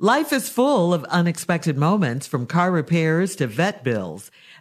Life is full of unexpected moments from car repairs to vet bills.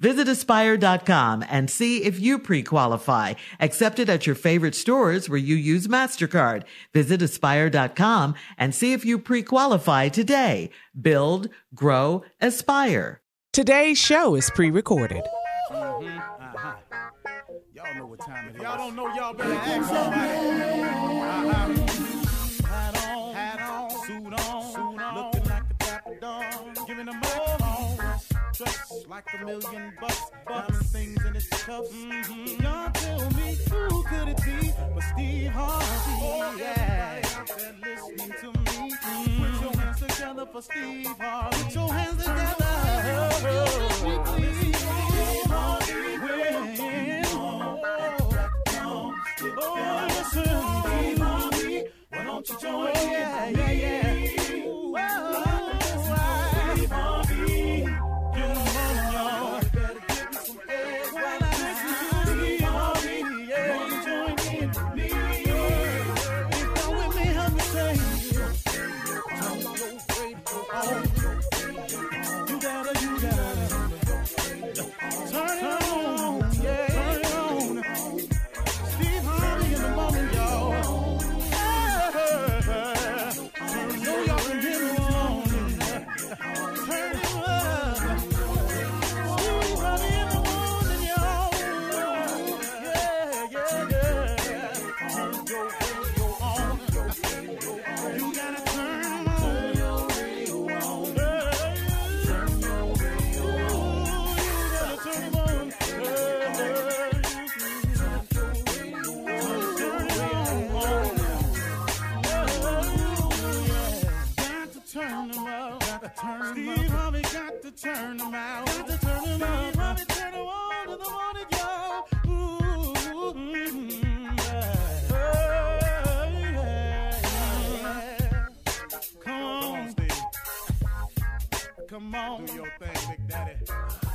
Visit aspire.com and see if you pre-qualify. Accepted at your favorite stores where you use MasterCard. Visit aspire.com and see if you pre-qualify today. Build, grow, aspire. Today's show is pre-recorded. Y'all know what time it is. Y'all don't know, y'all better ask somebody. Uh-huh. Hat on, hat on, suit on, suit on. Looking like the Dapper Dan, giving them all. Like a million bucks, diamond things in its cuffs. Mm-hmm. Y'all tell me who could it be but Steve Harvey? Oh, yeah. Everybody listening to me. Mm-hmm. Put your hands together for Steve Harvey. Put your hands together. Listen, Steve Harvey. When- Oh, listen, Steve Harvey. Why don't you join in? Yeah, yeah, yeah. Ooh, On. Do your thing, Big Daddy.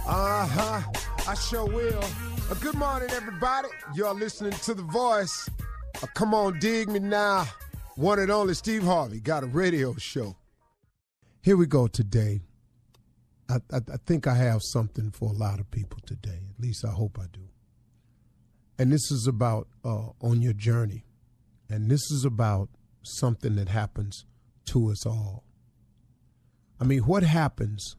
Uh huh. I sure will. Uh, good morning, everybody. You're listening to The Voice. Uh, come on, dig me now. One and only Steve Harvey got a radio show. Here we go today. I, I, I think I have something for a lot of people today. At least I hope I do. And this is about uh, on your journey. And this is about something that happens to us all. I mean, what happens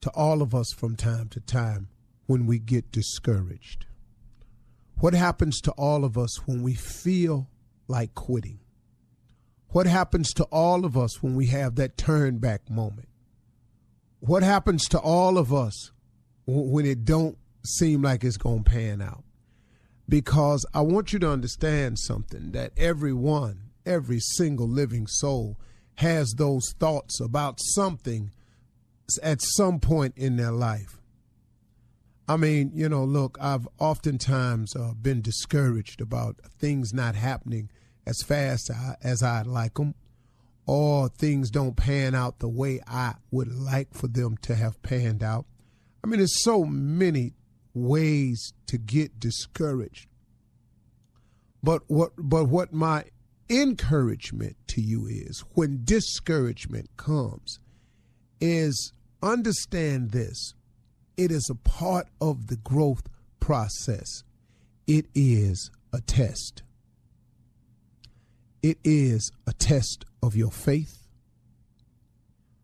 to all of us from time to time when we get discouraged? What happens to all of us when we feel like quitting? What happens to all of us when we have that turn back moment? What happens to all of us when it don't seem like it's going to pan out? Because I want you to understand something that everyone, every single living soul has those thoughts about something at some point in their life. I mean, you know, look, I've oftentimes uh, been discouraged about things not happening as fast as I'd like them, or things don't pan out the way I would like for them to have panned out. I mean, there's so many ways to get discouraged. But what but what my encouragement to you is when discouragement comes is understand this. It is a part of the growth process. It is a test. It is a test of your faith.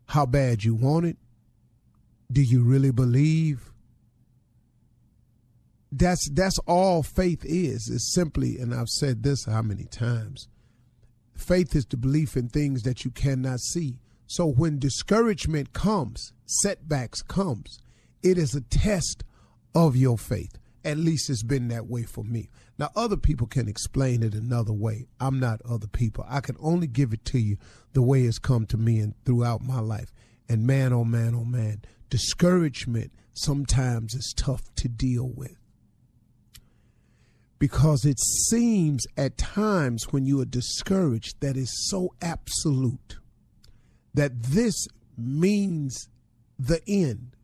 How bad you want it. Do you really believe? That's that's all faith is. Is simply, and I've said this how many times. Faith is the belief in things that you cannot see. So when discouragement comes, setbacks comes, it is a test of your faith. At least it's been that way for me. Now, other people can explain it another way. I'm not other people. I can only give it to you the way it's come to me and throughout my life. And man, oh man, oh man, discouragement sometimes is tough to deal with. Because it seems at times when you are discouraged that is so absolute that this means the end.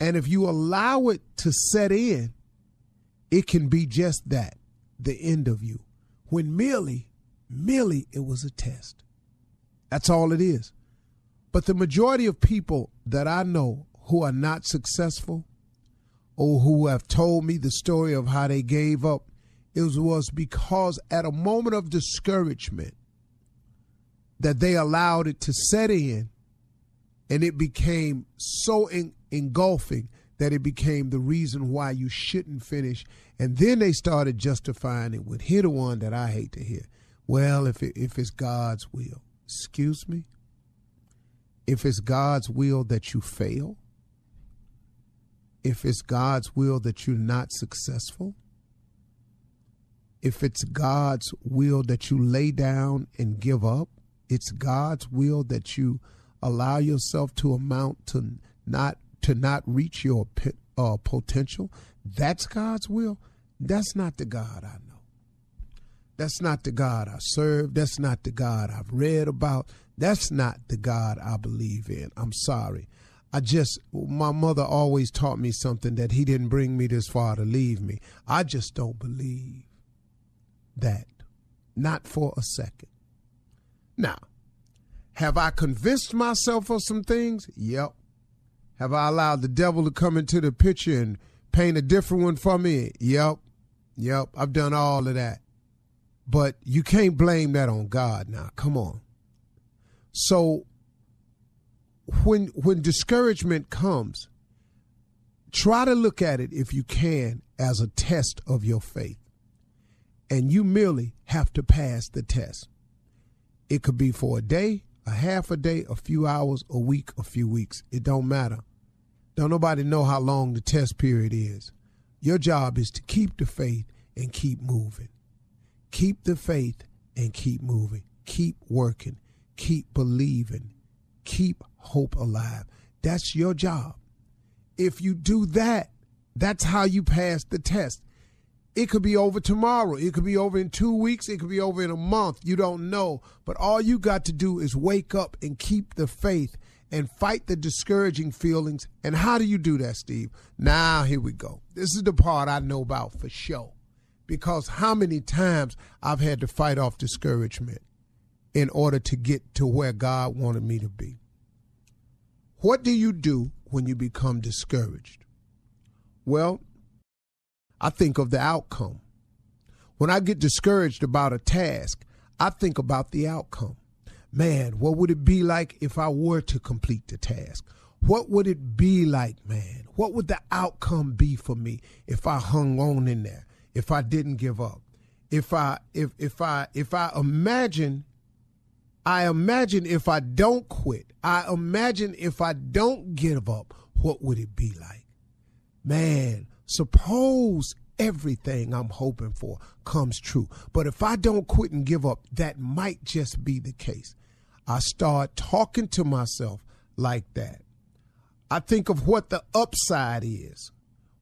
And if you allow it to set in, it can be just that the end of you. When merely, merely it was a test. That's all it is. But the majority of people that I know who are not successful or who have told me the story of how they gave up, it was because at a moment of discouragement that they allowed it to set in and it became so engulfing that it became the reason why you shouldn't finish. And then they started justifying it with here the one that I hate to hear. Well, if it, if it's God's will, excuse me. If it's God's will that you fail, if it's God's will that you're not successful, if it's God's will that you lay down and give up, it's God's will that you allow yourself to amount to not to not reach your uh, potential, that's God's will. That's not the God I know. That's not the God I serve. That's not the God I've read about. That's not the God I believe in. I'm sorry. I just, my mother always taught me something that he didn't bring me this far to leave me. I just don't believe that. Not for a second. Now, have I convinced myself of some things? Yep. Have I allowed the devil to come into the picture and paint a different one for me? Yep. Yep. I've done all of that. But you can't blame that on God now. Come on. So when when discouragement comes, try to look at it if you can as a test of your faith. And you merely have to pass the test. It could be for a day, a half a day, a few hours, a week, a few weeks. It don't matter. Don't nobody know how long the test period is. Your job is to keep the faith and keep moving. Keep the faith and keep moving. Keep working. Keep believing. Keep hope alive. That's your job. If you do that, that's how you pass the test. It could be over tomorrow. It could be over in two weeks. It could be over in a month. You don't know. But all you got to do is wake up and keep the faith and fight the discouraging feelings. And how do you do that, Steve? Now, here we go. This is the part I know about for sure. Because how many times I've had to fight off discouragement in order to get to where God wanted me to be. What do you do when you become discouraged? Well, I think of the outcome. When I get discouraged about a task, I think about the outcome. Man, what would it be like if I were to complete the task? What would it be like, man? What would the outcome be for me if I hung on in there? If I didn't give up? If I if if I if I imagine I imagine if I don't quit, I imagine if I don't give up, what would it be like? Man, Suppose everything I'm hoping for comes true. But if I don't quit and give up, that might just be the case. I start talking to myself like that. I think of what the upside is.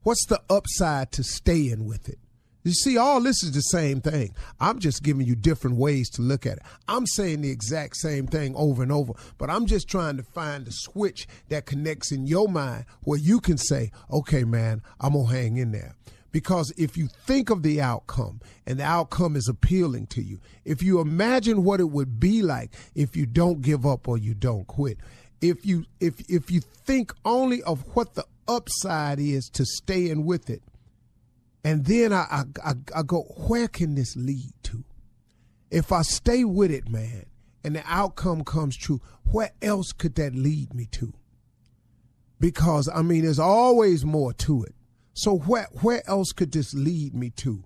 What's the upside to staying with it? You see, all this is the same thing. I'm just giving you different ways to look at it. I'm saying the exact same thing over and over, but I'm just trying to find the switch that connects in your mind where you can say, okay, man, I'm going to hang in there. Because if you think of the outcome and the outcome is appealing to you, if you imagine what it would be like if you don't give up or you don't quit, if you if if you think only of what the upside is to staying with it, and then I, I, I, I go, where can this lead to? If I stay with it, man, and the outcome comes true, where else could that lead me to? Because I mean, there's always more to it. So where where else could this lead me to?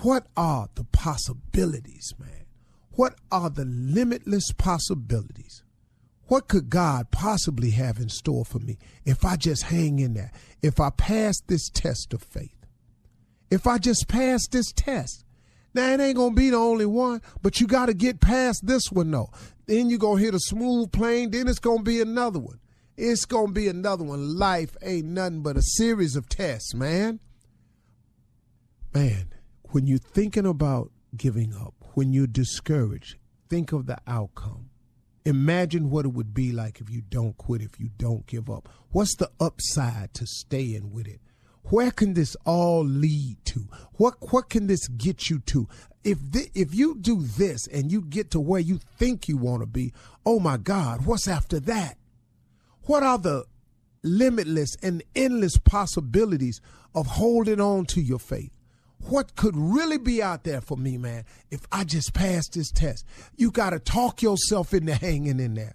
What are the possibilities, man? What are the limitless possibilities? What could God possibly have in store for me if I just hang in there? If I pass this test of faith? If I just pass this test. Now it ain't gonna be the only one, but you gotta get past this one though. Then you're gonna hit a smooth plane, then it's gonna be another one. It's gonna be another one. Life ain't nothing but a series of tests, man. Man, when you're thinking about giving up, when you're discouraged, think of the outcome. Imagine what it would be like if you don't quit, if you don't give up. What's the upside to staying with it? Where can this all lead to? What what can this get you to? If th- if you do this and you get to where you think you want to be, oh my God, what's after that? What are the limitless and endless possibilities of holding on to your faith? What could really be out there for me, man, if I just pass this test? You got to talk yourself into hanging in there.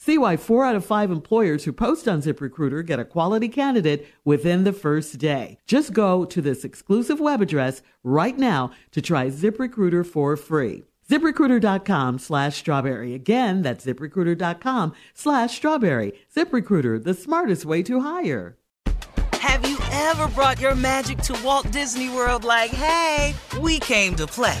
See why four out of five employers who post on ZipRecruiter get a quality candidate within the first day. Just go to this exclusive web address right now to try ZipRecruiter for free. ZipRecruiter.com slash strawberry. Again, that's ZipRecruiter.com slash strawberry. ZipRecruiter, the smartest way to hire. Have you ever brought your magic to Walt Disney World like, hey, we came to play?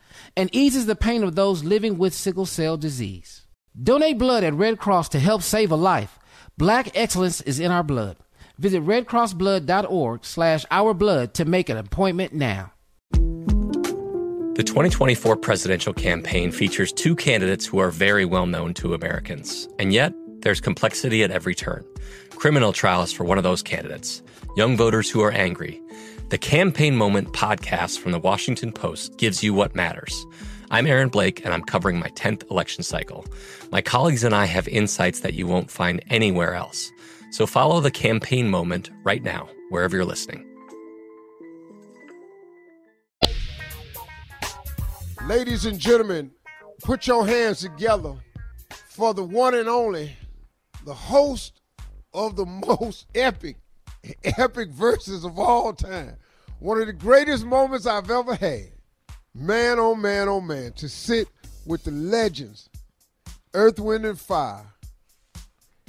and eases the pain of those living with sickle cell disease. Donate blood at Red Cross to help save a life. Black excellence is in our blood. Visit redcrossblood.org slash ourblood to make an appointment now. The 2024 presidential campaign features two candidates who are very well known to Americans. And yet, there's complexity at every turn. Criminal trials for one of those candidates, young voters who are angry, the Campaign Moment podcast from the Washington Post gives you what matters. I'm Aaron Blake, and I'm covering my 10th election cycle. My colleagues and I have insights that you won't find anywhere else. So follow the Campaign Moment right now, wherever you're listening. Ladies and gentlemen, put your hands together for the one and only, the host of the most epic, epic Verzuz of all time. One of the greatest moments I've ever had. Man, oh man, oh man, to sit with the legends, Earth, Wind, and Fire,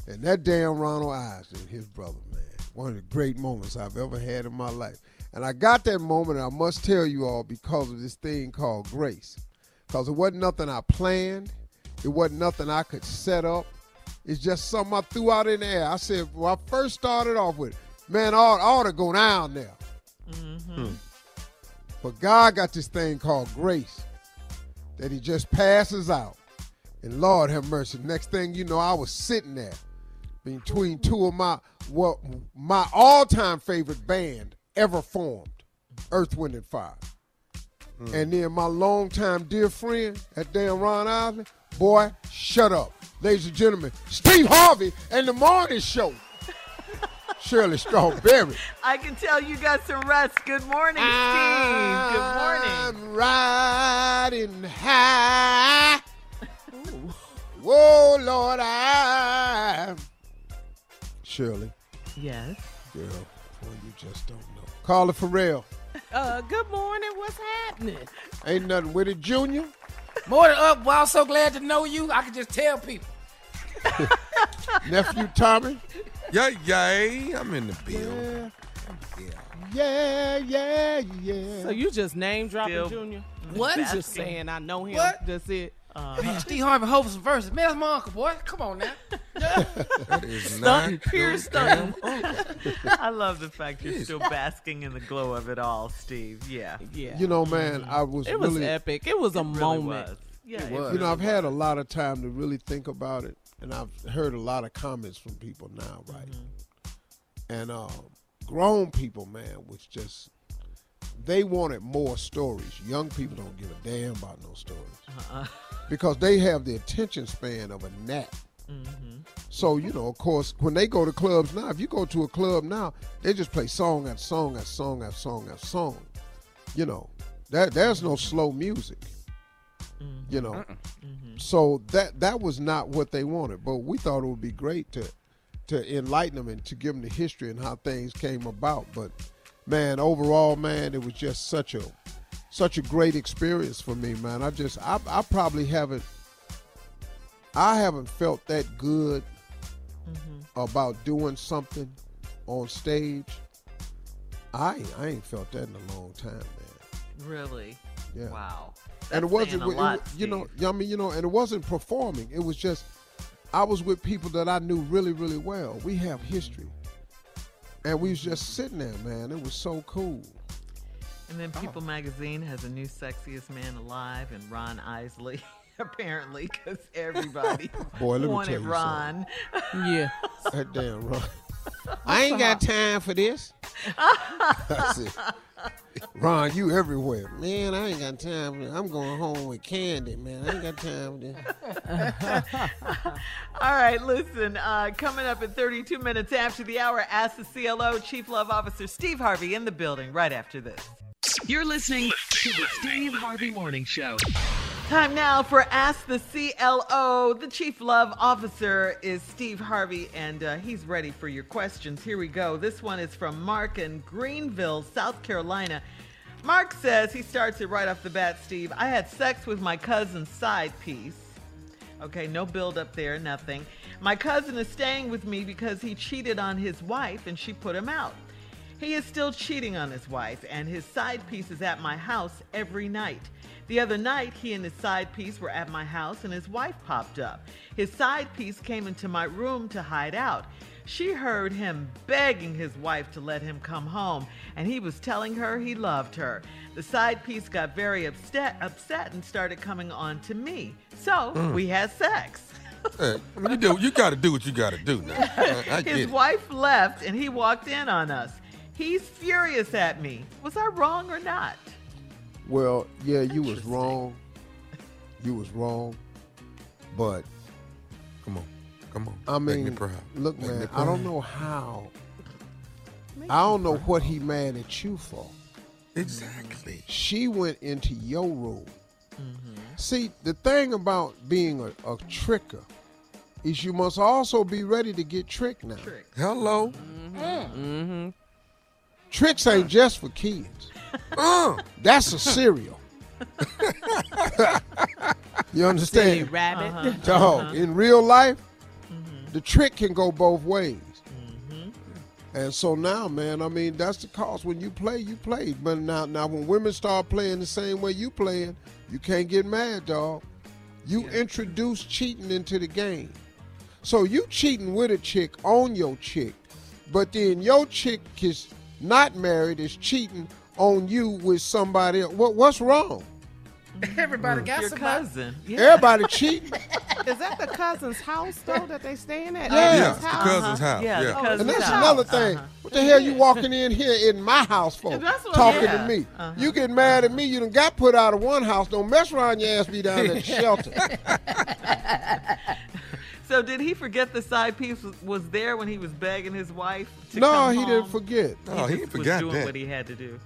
and that damn Ronald Isley, his brother, man. One of the great moments I've ever had in my life. And I got that moment, I must tell you all, because of this thing called grace. Because it wasn't nothing I planned, it wasn't nothing I could set up. It's just something I threw out in the air. I said, well, I first started off with, man, I ought, I ought to go down there. Mm-hmm. But God got this thing called grace that He just passes out. And Lord have mercy. Next thing you know, I was sitting there between two of my well, my all-time favorite band ever formed, Earth, Wind, and Fire. And then my longtime dear friend, that damn Ron Isley, boy, shut up. Ladies and gentlemen, Steve Harvey and the Morning Show. Shirley Strawberry. I can tell you got some rest. Good morning, Steve. Good morning. I'm riding high. Whoa, Lord, I'm. Shirley, Yes. girl, boy, you just don't know. Carla Ferrell, Uh, good morning. What's happening? ain't nothing with it, Junior. More than up, well, I'm so glad to know you. I can just tell people. Nephew Tommy. Yeah, yeah, I'm in the bill. Yeah, yeah, yeah. So you just name dropping Still Junior? What? You just saying I know him. What? That's it. Uh-huh. Man, Steve Harvey Hope some Verzuz. Man, that's my uncle, boy. Come on now. That is not Stunt, pure your stunt. damn uncle. I love the fact you're still basking in the glow of it all, Steve. Yeah. Yeah. You know, man, I was it was really, epic. It was a Really moment. was. Yeah, It was. you know, I've had a lot of time to really think about it, and I've heard a lot of comments from people now, right? And um, grown people, man, was just they wanted more stories. Young people don't give a damn about no stories Uh-uh. because they have the attention span of a gnat. Mm-hmm. So you know, of course, when they go to clubs now, if you go to a club now, they just play song after song after song after song after song. You know, that there's no slow music. You know, mm-hmm. so that that was not what they wanted. But we thought it would be great to to enlighten them and to give them the history and how things came about. But man, overall, man, it was just such a such a great experience for me, man. I just I, I probably haven't I haven't felt that good mm-hmm. about doing something on stage. I I ain't felt that in a long time, man. Really? Yeah. Wow. And it wasn't saying a with- it you know Steve. I mean you know and it wasn't performing. It was just I was with people that I knew really really well. We have history. And we was just sitting there, man. It was so cool. And then Oh. People Magazine has a new sexiest man alive, and Ron Isley, apparently, because everybody Boy, let me wanted tell you Ron. Yeah. That damn Ron. I ain't got time for this. Said, Ron, you everywhere. Man, I ain't got time for this. I'm going home with Kandy, man. I ain't got time for this. All right, listen. Uh, coming up in 32 minutes after the hour, ask the CLO Chief Love Officer Steve Harvey in the building. Right after this. You're listening to the Steve Harvey Morning Show. Time now for Ask the CLO. The Chief Love Officer is Steve Harvey, and uh, he's ready for your questions. Here we go. This one is from Mark in Greenville, South Carolina. Mark says he starts it right off the bat, Steve. I had sex with my cousin's side piece. Okay, no build up there, nothing. My cousin is staying with me because he cheated on his wife and she put him out. He is still cheating on his wife, and his side piece is at my house every night. The other night, he and his side piece were at my house, and his wife popped up. His side piece came into my room to hide out. She heard him begging his wife to let him come home, and he was telling her he loved her. The side piece got very upset, upset and started coming on to me. So Mm. we had sex. Hey, you do. You got to do what you got to do now. I, I His wife left and he walked in on us. He's furious at me. Was I wrong or not? Well, yeah, you was wrong. You was wrong. But come on, come on. I Make mean, me proud. look, Make me man, I don't proud. know how. I don't know what he mad at you for. Exactly. She went into your room. See, the thing about being a, a tricker is you must also be ready to get tricked now. Hello. Mm-hmm. Tricks ain't just for kids. Uh, that's a cereal. you understand? Silly rabbit. Uh-huh. Dog, uh-huh. in real life, mm-hmm. the trick can go both ways. Mm-hmm. And so now, man, I mean, that's the cost. When you play, you play. But now, now when women start playing the same way you playing, you can't get mad, dog. You introduce cheating into the game. So you cheating with a chick on your chick, but then your chick is not married is cheating on you with somebody else. What, what's wrong? Everybody mm. got Your somebody. cousin. Everybody cheating. Is that the cousin's house though that they staying at? Yeah. His Yeah, the house? cousin's uh-huh. house. Yeah, the Yeah. Oh, cousin's And that's house. another uh-huh. thing. What the hell you walking in here in my house for? That's what- talking yeah. to me. Uh-huh. You get mad at me, you done got put out of one house. Don't mess around your ass be down at the shelter. So did he forget the side piece was, was there when he was begging his wife to no, come he home? didn't forget. Oh, he just forgot was doing that. what he had to do.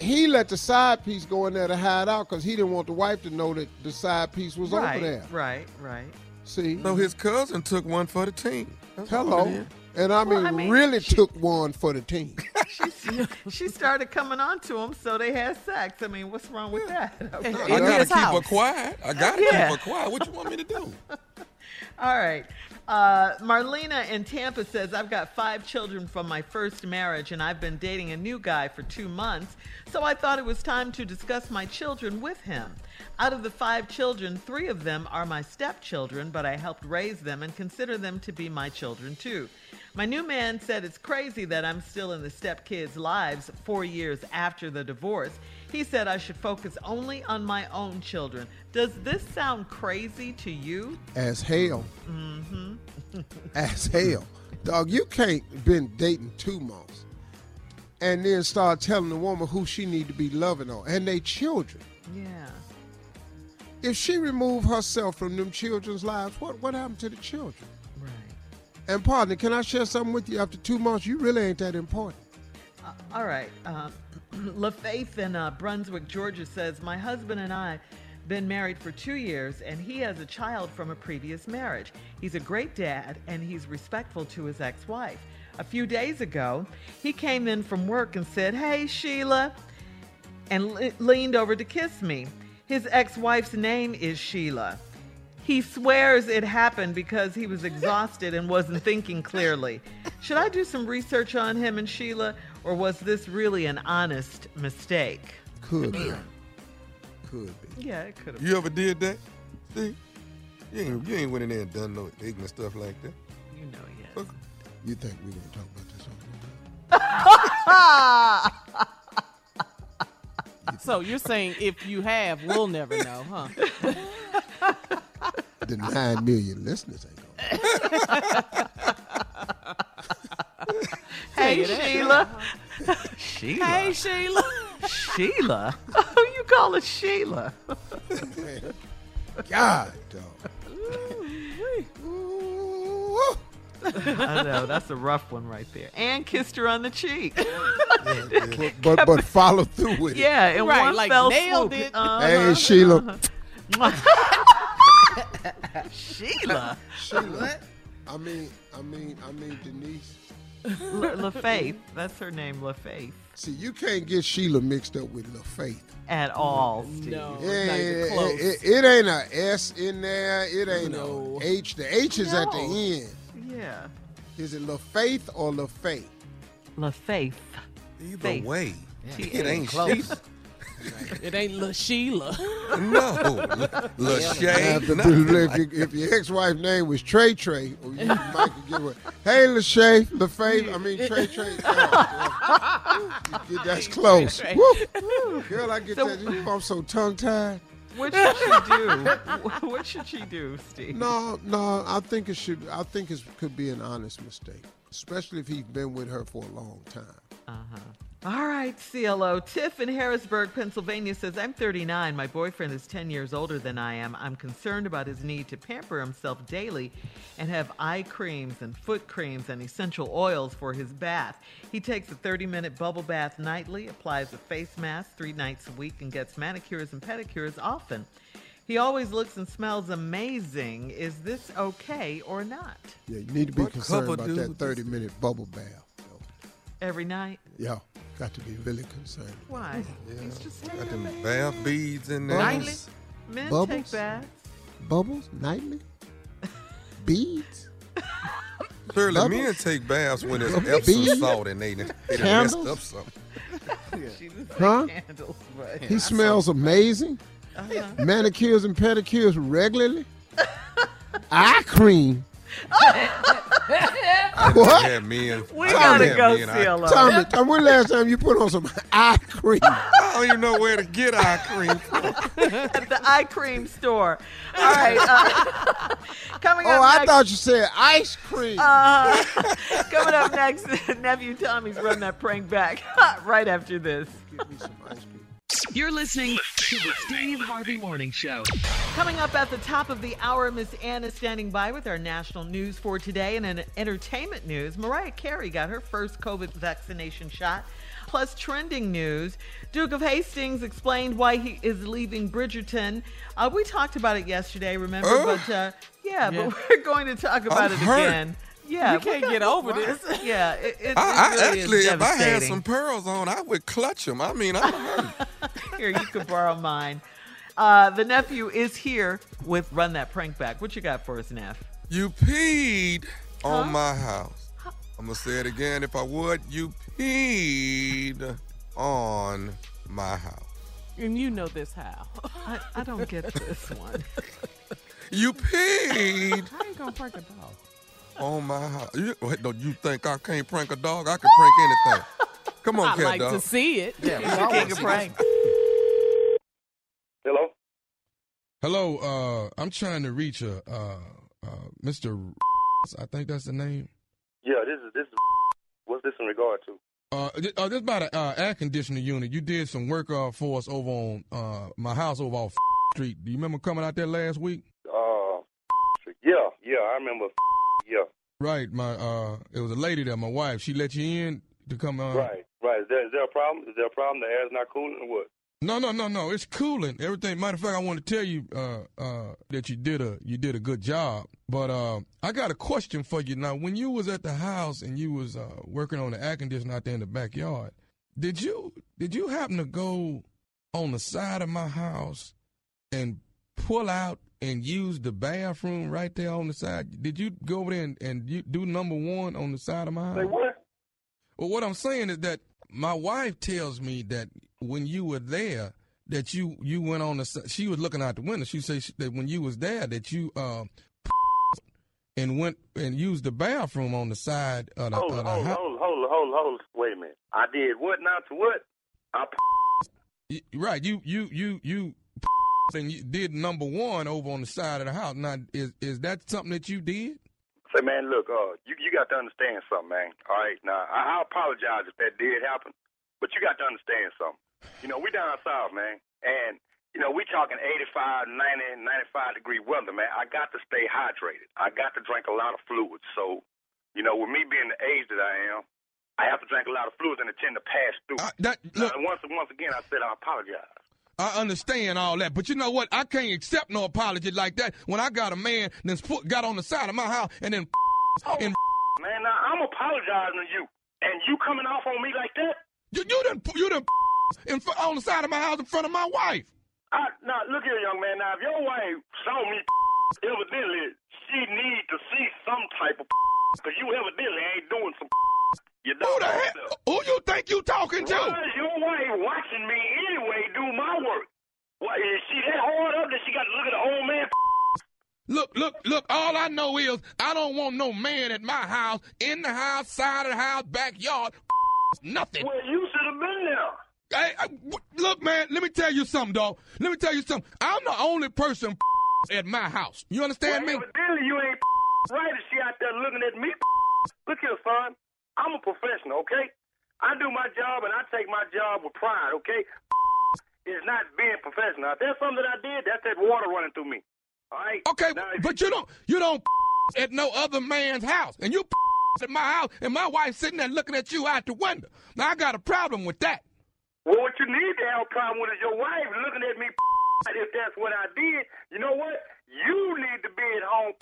He let the side piece go in there to hide out because he didn't want the wife to know that the side piece was right, over there. right, right. See? So his cousin took one for the team. That's Hello. And I mean, Well, I mean, really took one for the team. She started coming on to him, so they had sex. I mean, what's wrong with that? Okay. I gotta his keep her quiet. I gotta Yeah. keep her quiet. What you want me to do? All right. Uh, Marlena in Tampa says, I've got five children from my first marriage, and I've been dating a new guy for two months, so I thought it was time to discuss my children with him. Out of the five children, three of them are my stepchildren, but I helped raise them and consider them to be my children too. My new man said it's crazy that I'm still in the stepkids' lives four years after the divorce. He said I should focus only on my own children. Does this sound crazy to you? As hell. Mm-hmm. As hell. Dog, you can't been dating two months and then start telling the woman who she need to be loving on and they children. Yeah. If she remove herself from them children's lives, what what happened to the children? Right. And partner, can I share something with you? After two months, you really ain't that important. Uh, all right. Uh, LaFaith in uh, Brunswick, Georgia says, My husband and I been married for two years, and he has a child from a previous marriage. He's a great dad, and he's respectful to his ex wife. A few days ago, he came in from work and said, Hey, Sheila, and le- leaned over to kiss me. His ex wife's name is Sheila. He swears it happened because he was exhausted and wasn't thinking clearly. Should I do some research on him and Sheila, or was this really an honest mistake? Could be. Could be. Yeah, it could have. You ever did that? See? You ain't, you ain't went in there and done no ignorant stuff like that. You know, yes. You think we're gonna talk about this on So you're saying if you have, we'll never know, huh? The nine million listeners ain't gonna. Hey. Sheila. Sheila. Hey, Sheila. Sheila? Who you call it Sheila? God, dog. I know, that's a rough one right there. And kissed her on the cheek. But, but but follow through with it. yeah, in Right, one like fell nailed swoop. it. Uh-huh. Hey Sheila. Sheila. Sheila. I mean, I mean, I mean Denise. La- LaFaith. That's her name, LaFaith. See, you can't get Sheila mixed up with LaFaith. At all, Steve. No, Yeah, not even it, close. it- it ain't a S in there. It ain't No. a H. The H is at the end. Yeah. Is it LaFaith or LaFaith? LaFaith. Either Faith. way, T- it ain't close. Sheila. it ain't La Sheila. No, Lachey. If, if, you- if your ex-wife name was Trey Trey, or you might could get one. Hey, LaShay, LaFaith, I mean Trey Trey. Oh, get- That's close. Trey. Woo. Girl, I get So- that. You know, I'm so tongue-tied. What should she do? what should she do, Steve? No, no, I think it should. I think it could be an honest mistake, especially if he's been with her for a long time. Uh-huh. All right, CLO. Tiff in Harrisburg, Pennsylvania says, I'm 39. My boyfriend is 10 years older than I am. I'm concerned about his need to pamper himself daily and have eye creams and foot creams and essential oils for his bath. He takes a 30 minute bubble bath nightly, applies a face mask three nights a week, and gets manicures and pedicures often. He always looks and smells amazing. Is this okay or not? Yeah, you need to be What concerned about that 30 minute bubble bath. Every night? Yeah, got to be really concerned. Why? He's just Got taking a them bath. bath beads in there. Nightly? Men Bubbles? take baths. Bubbles nightly, beads. Surely Bubbles? men take baths when there's Bubbles? Epsom Beads? salt and they, they done messed up something. She Huh? candles, but He smells amazing. Uh-huh. Manicures and pedicures regularly. Eye cream. What? Yeah, men. we I gotta had go, men, I- CLO. Tommy, Tommy, when last time you put on some eye cream? I don't even know where to get eye cream from. At the eye cream store. All right. Uh, coming Oh, up I next. thought you said ice cream. uh, coming up next, nephew Tommy's run that prank back right after this. Give me some ice cream. You're listening to the Steve Harvey Morning Show. Coming up at the top of the hour, Miss Anna is standing by with our national news for today. And in entertainment news, Mariah Carey got her first COVID vaccination shot. Plus, trending news, Duke of Hastings explained why he is leaving Bridgerton. Uh, we talked about it yesterday, remember? Oh. But uh, yeah, Yeah. but we're going to talk about I'm it hurt. again. Yeah, You can't get gonna- over this. Yeah, it, it, it I, I actually, is if I had some pearls on, I would clutch them. I mean, I'm hurt. Here, you could borrow mine. Uh, the nephew is here with Run That Prank Back. What you got for us, Neff? You peed on my house. I'm gonna say it again if I would. You peed on my house. And you know this how. I, I don't get this one. You peed How you gonna prank a dog? On my house. You, wait, don't you think I can't prank a dog? I can prank anything. Come on, I cat like dog. to see it. He's the king of prank. Hello? Hello, uh, I'm trying to reach a uh, uh, Mr. I think that's the name. Yeah, this is this is what's this in regard to? Uh, uh, this about an uh, air conditioning unit. You did some work uh, for us over on uh, my house over off Street. Do you remember coming out there last week? Uh, yeah, yeah, I remember. Yeah, Right. My uh, it was a lady there, my wife. She let you in to come. Uh, right, right. Is there, is there a problem? Is there a problem? The air's not cooling or what? No, no, no, no. It's cooling. Everything. Matter of fact, I want to tell you uh, uh, that you did a you did a good job. But uh, I got a question for you now. When you was at the house and you was uh, working on the air conditioner out there in the backyard, did you did you happen to go on the side of my house and pull out and use the bathroom right there on the side? Did you go over there and, and you do number one on the side of my house? Say what? Well, what I'm saying is that my wife tells me that when you were there, that you you went on the she was looking out the window. She says that when you was there, that you uh and went and used the bathroom on the side of the, Hold, of the hold, house. hold, hold, hold, hold. Wait a minute. I did what? Not to what? I Right, you you you you and you did number one over on the side of the house. Now, is is that something that you did? say, man, look, uh, you you got to understand something, man. All right, now I, I apologize if that did happen, but you got to understand something. You know, we down south, man, and you know we talking 85, 90, 95 degree weather, man. I got to stay hydrated. I got to drink a lot of fluids. So, you know, with me being the age that I am, I have to drink a lot of fluids and it tend to pass through. that, Now, once once again, I said I apologize. I understand all that, but you know what? I can't accept no apology like that when I got a man that's put, got on the side of my house and then oh, and Man, now I'm apologizing to you, and you coming off on me like that? you you done you done in on the side of my house in front of my wife. I, now, look here, young man. Now, if your wife saw me, evidently, she need to see some type of because you evidently ain't doing some you Who the hell? Who you think you talking to? Why is your wife watching me anyway do my work? What, is she that hard up that she got to look at the old man? Look, look, look, all I know is I don't want no man at my house, in the house, side of the house, backyard, nothing. Well, you should have been there. Hey, I- look, man, let me tell you something, dog. Let me tell you something. I'm the only person at my house. You understand well, me? Evidently, you ain't right if she out there looking at me. Look here, son. I'm a professional, okay? I do my job and I take my job with pride, okay? It's not being professional. If there's something that I did, that's that water running through me. All right? Okay, but you don't you don't at no other man's house, and you at my house, and my wife sitting there looking at you out the window. Now I got a problem with that. Well, what you need to have a problem with is your wife looking at me. If that's what I did, you know what? You need to be at home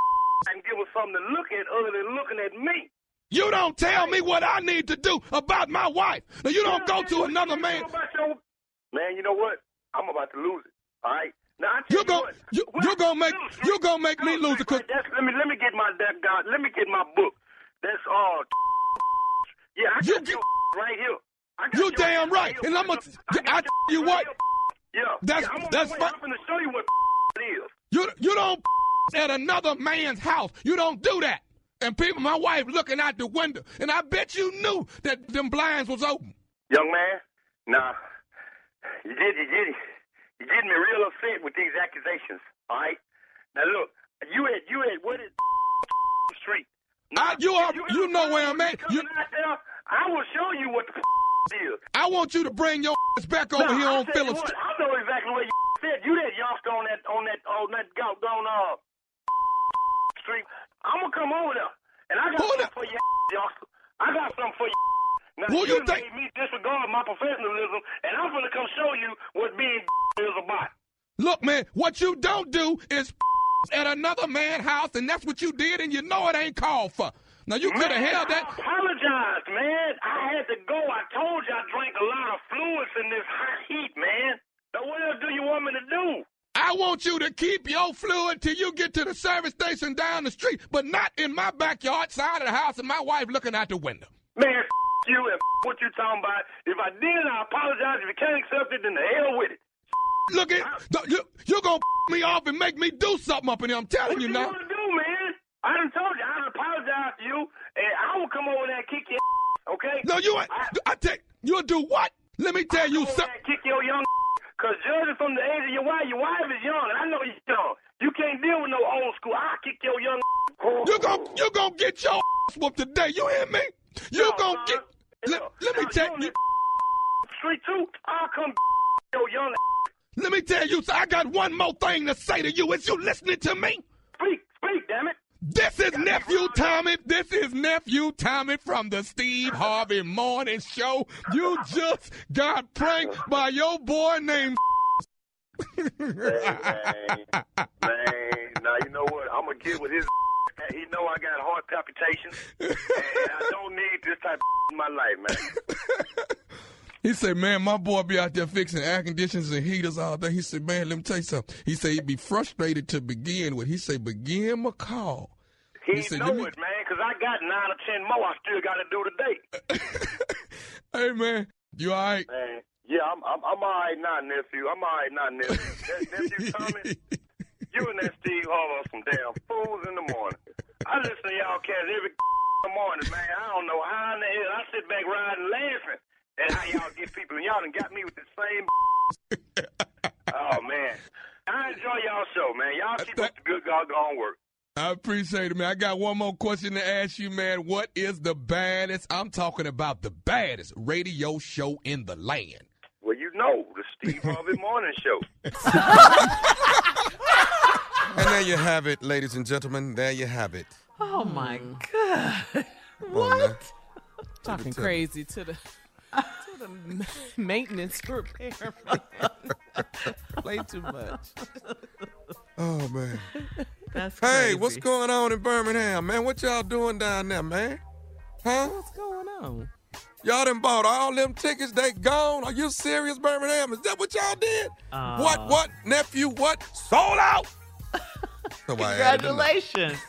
and give us something to look at other than looking at me. You don't tell me what I need to do about my wife. Now you don't go to another man. Man, you know what? I'm about to lose it. All right. Now I tell You you what. you you gonna make you gonna make me lose it. Cause let me let me get my that God. Let me get my book. That's all. yeah, I got your right here. You damn right, and I'm gonna. I tell you what, Yeah, That's- yeah, that's fine. I'm gonna show you what it is. you you don't at another man's house. You don't do that. And people, my wife looking out the window, and I bet you knew that them blinds was open. Young man, now you did you did you getting me real upset with these accusations. All right. Now look, you had you had what is street. I, you are you know where I'm at. You, Out there, I will show you what the is. I want you to bring your ass back over Now, here I on Phillips. what, I know exactly what you said. You that youngster on that on that on that doggone uh street. I'm gonna come over there, and I got something for you, youngster. I got something for you. Now, Who you think- made me disregard my professionalism, and I'm gonna come show you what being is about. Look, man, what you don't do is at another man's house, and that's what you did, and you know it ain't called for. Now you could have held I that. apologized, man. I had to go. I told you I drank a lot of fluids in this hot heat, man. Now, what else do you want me to do? I want you to keep your fluid till you get to the service station down the street, but not in my backyard side of the house and my wife looking out the window. Man, f- you and f- what you talking about. If I did, I apologize. If you can't accept it, then the hell with it. Look at you. You're gonna me off and make me do something up in here. I'm telling you What now. you gonna do, man? I done told you. I done apologized to you, and I will come over there and kick your okay? No, you ain't. I take. You'll do what? Let me tell you Come over something. kick your young Because judging from the age of your wife, your wife is young, and I know you're young. You can't deal with no old school. I'll kick your young You gon' you gonna get your ass whooped today. You hear me? You gonna get. Let, let me tell you. Street too. I'll come yo young. Let me tell you, I got one more thing to say to you. Is you listening to me? Speak, speak, damn it. This is nephew Tommy. This is nephew Tommy from the Steve Harvey Morning Show. You just got pranked by your boy named. hey, man, man. Now you know what? I'm gonna get with his. He know I got heart palpitations, and I don't need this type of in my life, man. He said, man, my boy be out there fixing air conditioners and heaters all day. He said, man, let me tell you something. He said he'd be frustrated to begin with. He said, but give him call. He, said, know me-" it, man, because I got nine or ten more I still got to do today. Hey, man, you all right? Man, yeah, I'm, I'm, I'm all right now, nephew. I'm all right now, nephew. Nephew Tommy, you and that Steve are some damn fools in the morning. I listen to y'all cats every morning, man. I don't know how in the hell. I sit back riding laughing at how y'all get people, and y'all done got me with the same. oh, man. I enjoy y'all show, man. Y'all keep up the good doggone work. I appreciate it, man. I got one more question to ask you, man. What is the baddest? I'm talking about the baddest radio show in the land. Well, you know, the Steve Harvey Morning Show. And there you have it, ladies and gentlemen. There you have it. Oh my mm. God. What? Talking crazy to the to the maintenance repair man. Play too much. Oh man. That's Hey, what's going on in Birmingham, man? What y'all doing down there, man? Huh? What's going on? Y'all done bought all them tickets, they gone. Are you serious, Birmingham? Is that what y'all did? what, uh. what, nephew, what? Sold out! so I. Congratulations.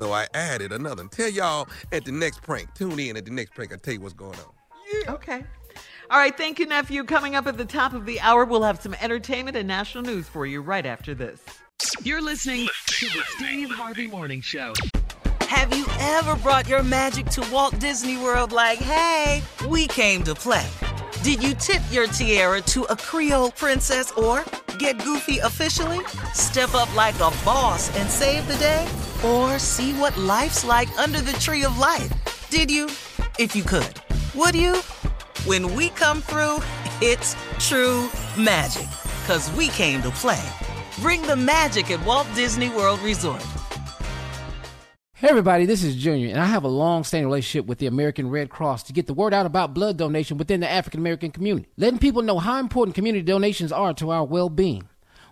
So I added another. Tell y'all at the next prank. Tune in at the next prank. I'll tell you what's going on. Okay. All right, thank you, nephew. Coming up at the top of the hour, we'll have some entertainment and national news for you right after this. You're listening to the Steve Harvey Morning Show. Have you ever brought your magic to Walt Disney World like, hey, we came to play? Did you tip your tiara to a Creole princess or get goofy officially? Step up like a boss and save the day? Or see what life's like under the tree of life? Did you? If you could. Would you? When we come through, it's true magic. Cause we came to play. Bring the magic at Walt Disney World Resort. Hey everybody, this is Junior, and I have a long-standing relationship with the American Red Cross to get the word out about blood donation within the African American community, letting people know how important community donations are to our well-being.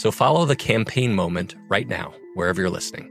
So follow the Campaign Moment right now, wherever you're listening.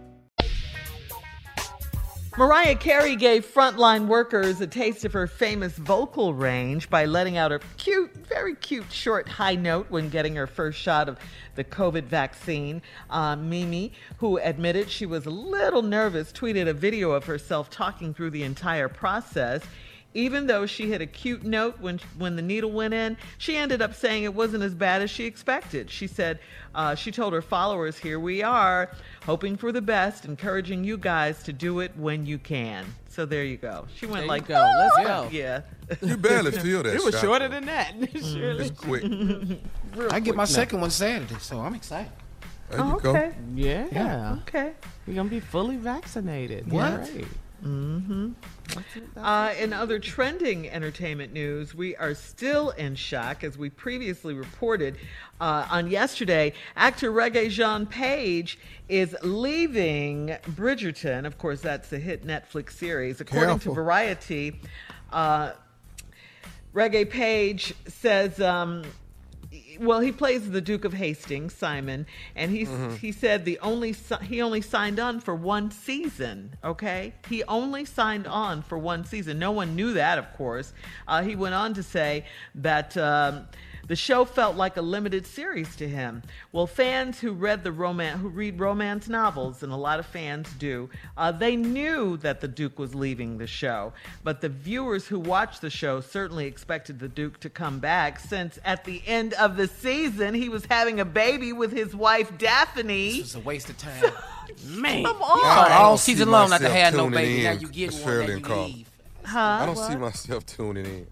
Mariah Carey gave frontline workers a taste of her famous vocal range by letting out a cute, very cute short high note when getting her first shot of the COVID vaccine. Uh, Mimi, who admitted she was a little nervous, tweeted a video of herself talking through the entire process. Even though she hit a cute note when when the needle went in, she ended up saying it wasn't as bad as she expected. She said uh, she told her followers, "Here we are, hoping for the best, encouraging you guys to do it when you can." So there you go. She went There like, go. Let's "Ah!" go. Yeah. You barely feel that It was shot, shorter though. than that. Surely. It's quick. I get my now. second one Saturday, so I'm excited. There you Oh, go. okay. Yeah. Yeah. Okay. You're gonna be fully vaccinated. What? Mm-hmm. Uh, in other trending entertainment news, we are still in shock, as we previously reported uh, on yesterday. Actor Regé-Jean Page is leaving Bridgerton. Of course, that's the hit Netflix series. According Careful. to Variety, uh, Regé Page says. Um, well, he plays the Duke of Hastings, Simon, and he's Mhm. he said the only he only signed on for one season. Okay, he only signed on for one season. No one knew that, of course. Uh, he went on to say that. Um, the show felt like a limited series to him. Well, fans who read the romance, who read romance novels, and a lot of fans do, uh, they knew that the Duke was leaving the show. But the viewers who watched the show certainly expected the Duke to come back, since at the end of the season he was having a baby with his wife Daphne. It's a waste of time. Man, Come on. thought I all don't see season long not to have no tuning baby. Now you get one, Shirley then and you leave. Huh? I don't What? see myself tuning in.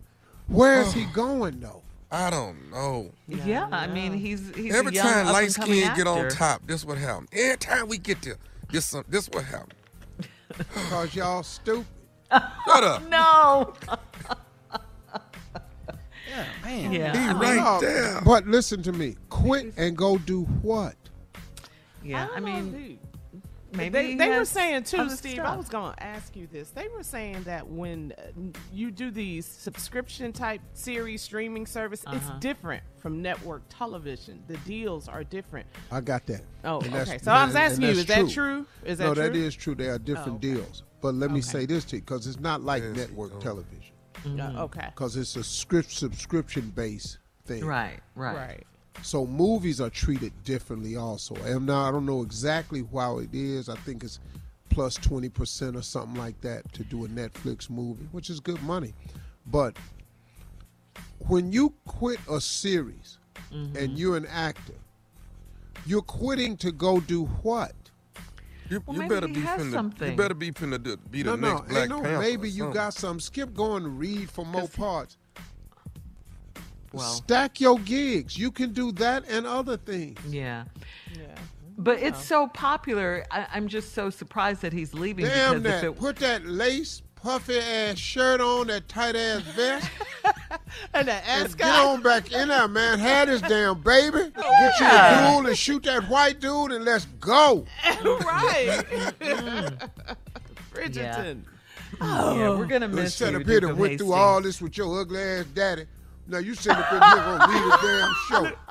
Where's he going though? I don't know. Yeah, I mean he's he's Every a young, time light up-and-coming skin get on top, this what happen. Every time we get there, this some- this what happen. Because y'all stupid. Shut up. No. Yeah, man. Yeah, He I mean- right No, there. But listen to me. Quit and go do what? Yeah, I, don't know, mean, dude. Maybe they, they were saying too, Steve. stuff. I was gonna ask you this. They were saying that when uh, you do these subscription type series streaming service, it's Uh-huh. different from network television. The deals are different. I got that. Oh, And that's- okay. So I was asking you, that's is that true? Is that no, true? that is true. They are different Oh, okay. deals. But let me say this to you, because it's not like network television. Uh, okay. Because it's a script subscription based thing. Right, right. Right. So movies are treated differently also. And now I don't know exactly how it is. I think it's plus 20% or something like that to do a Netflix movie, which is good money. But when you quit a series and you're an actor, you're quitting to go do what? You, Well, you better be has finna. You better be finna do- be the no, no, Black no, Panther. maybe you something. got some. Skip going to read for more parts. Well, Stack your gigs. You can do that and other things. yeah. Yeah. But it's so popular. I, I'm just so surprised that he's leaving Damn that. it Put that lace, puffy ass shirt on, that tight ass vest. And that ass ascot. get on back in there, man. Have this damn baby. Get you a Yeah. duel and shoot that white dude and let's go. right. Bridgerton. Oh. yeah, we're gonna You miss sat you, up here Duke and went through all this with your ugly ass daddy. Now you sit up in here gonna read a damn show.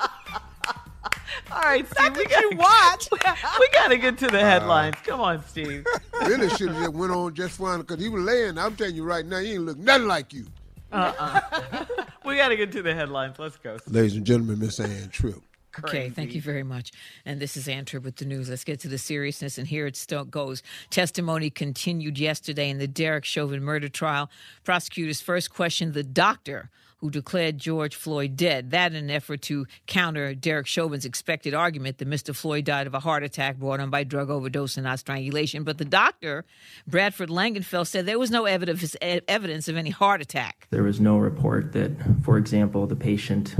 All right, Steve, we you gotta, watch. we gotta get to the uh, headlines. Come on, Steve. Really should have just went on just fine because he was laying. I'm telling you right now, he ain't look nothing like you. Uh-uh. we gotta get to the headlines. Let's go. Steve. Ladies and gentlemen, Miss Ann Tripp. Okay, thank you very much. And this is Ann Tripp with the news. Let's get to the seriousness. And here it still goes. Testimony continued yesterday in the Derek Chauvin murder trial. Prosecutors first questioned the doctor who declared George Floyd dead. That in an effort to counter Derek Chauvin's expected argument that Mr. Floyd died of a heart attack brought on by drug overdose and not strangulation. But the doctor, Bradford Langenfeld, said there was no evidence of any heart attack. There was no report that, for example, the patient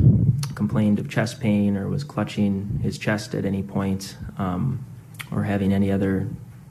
complained of chest pain or was clutching his chest at any point um, or having any other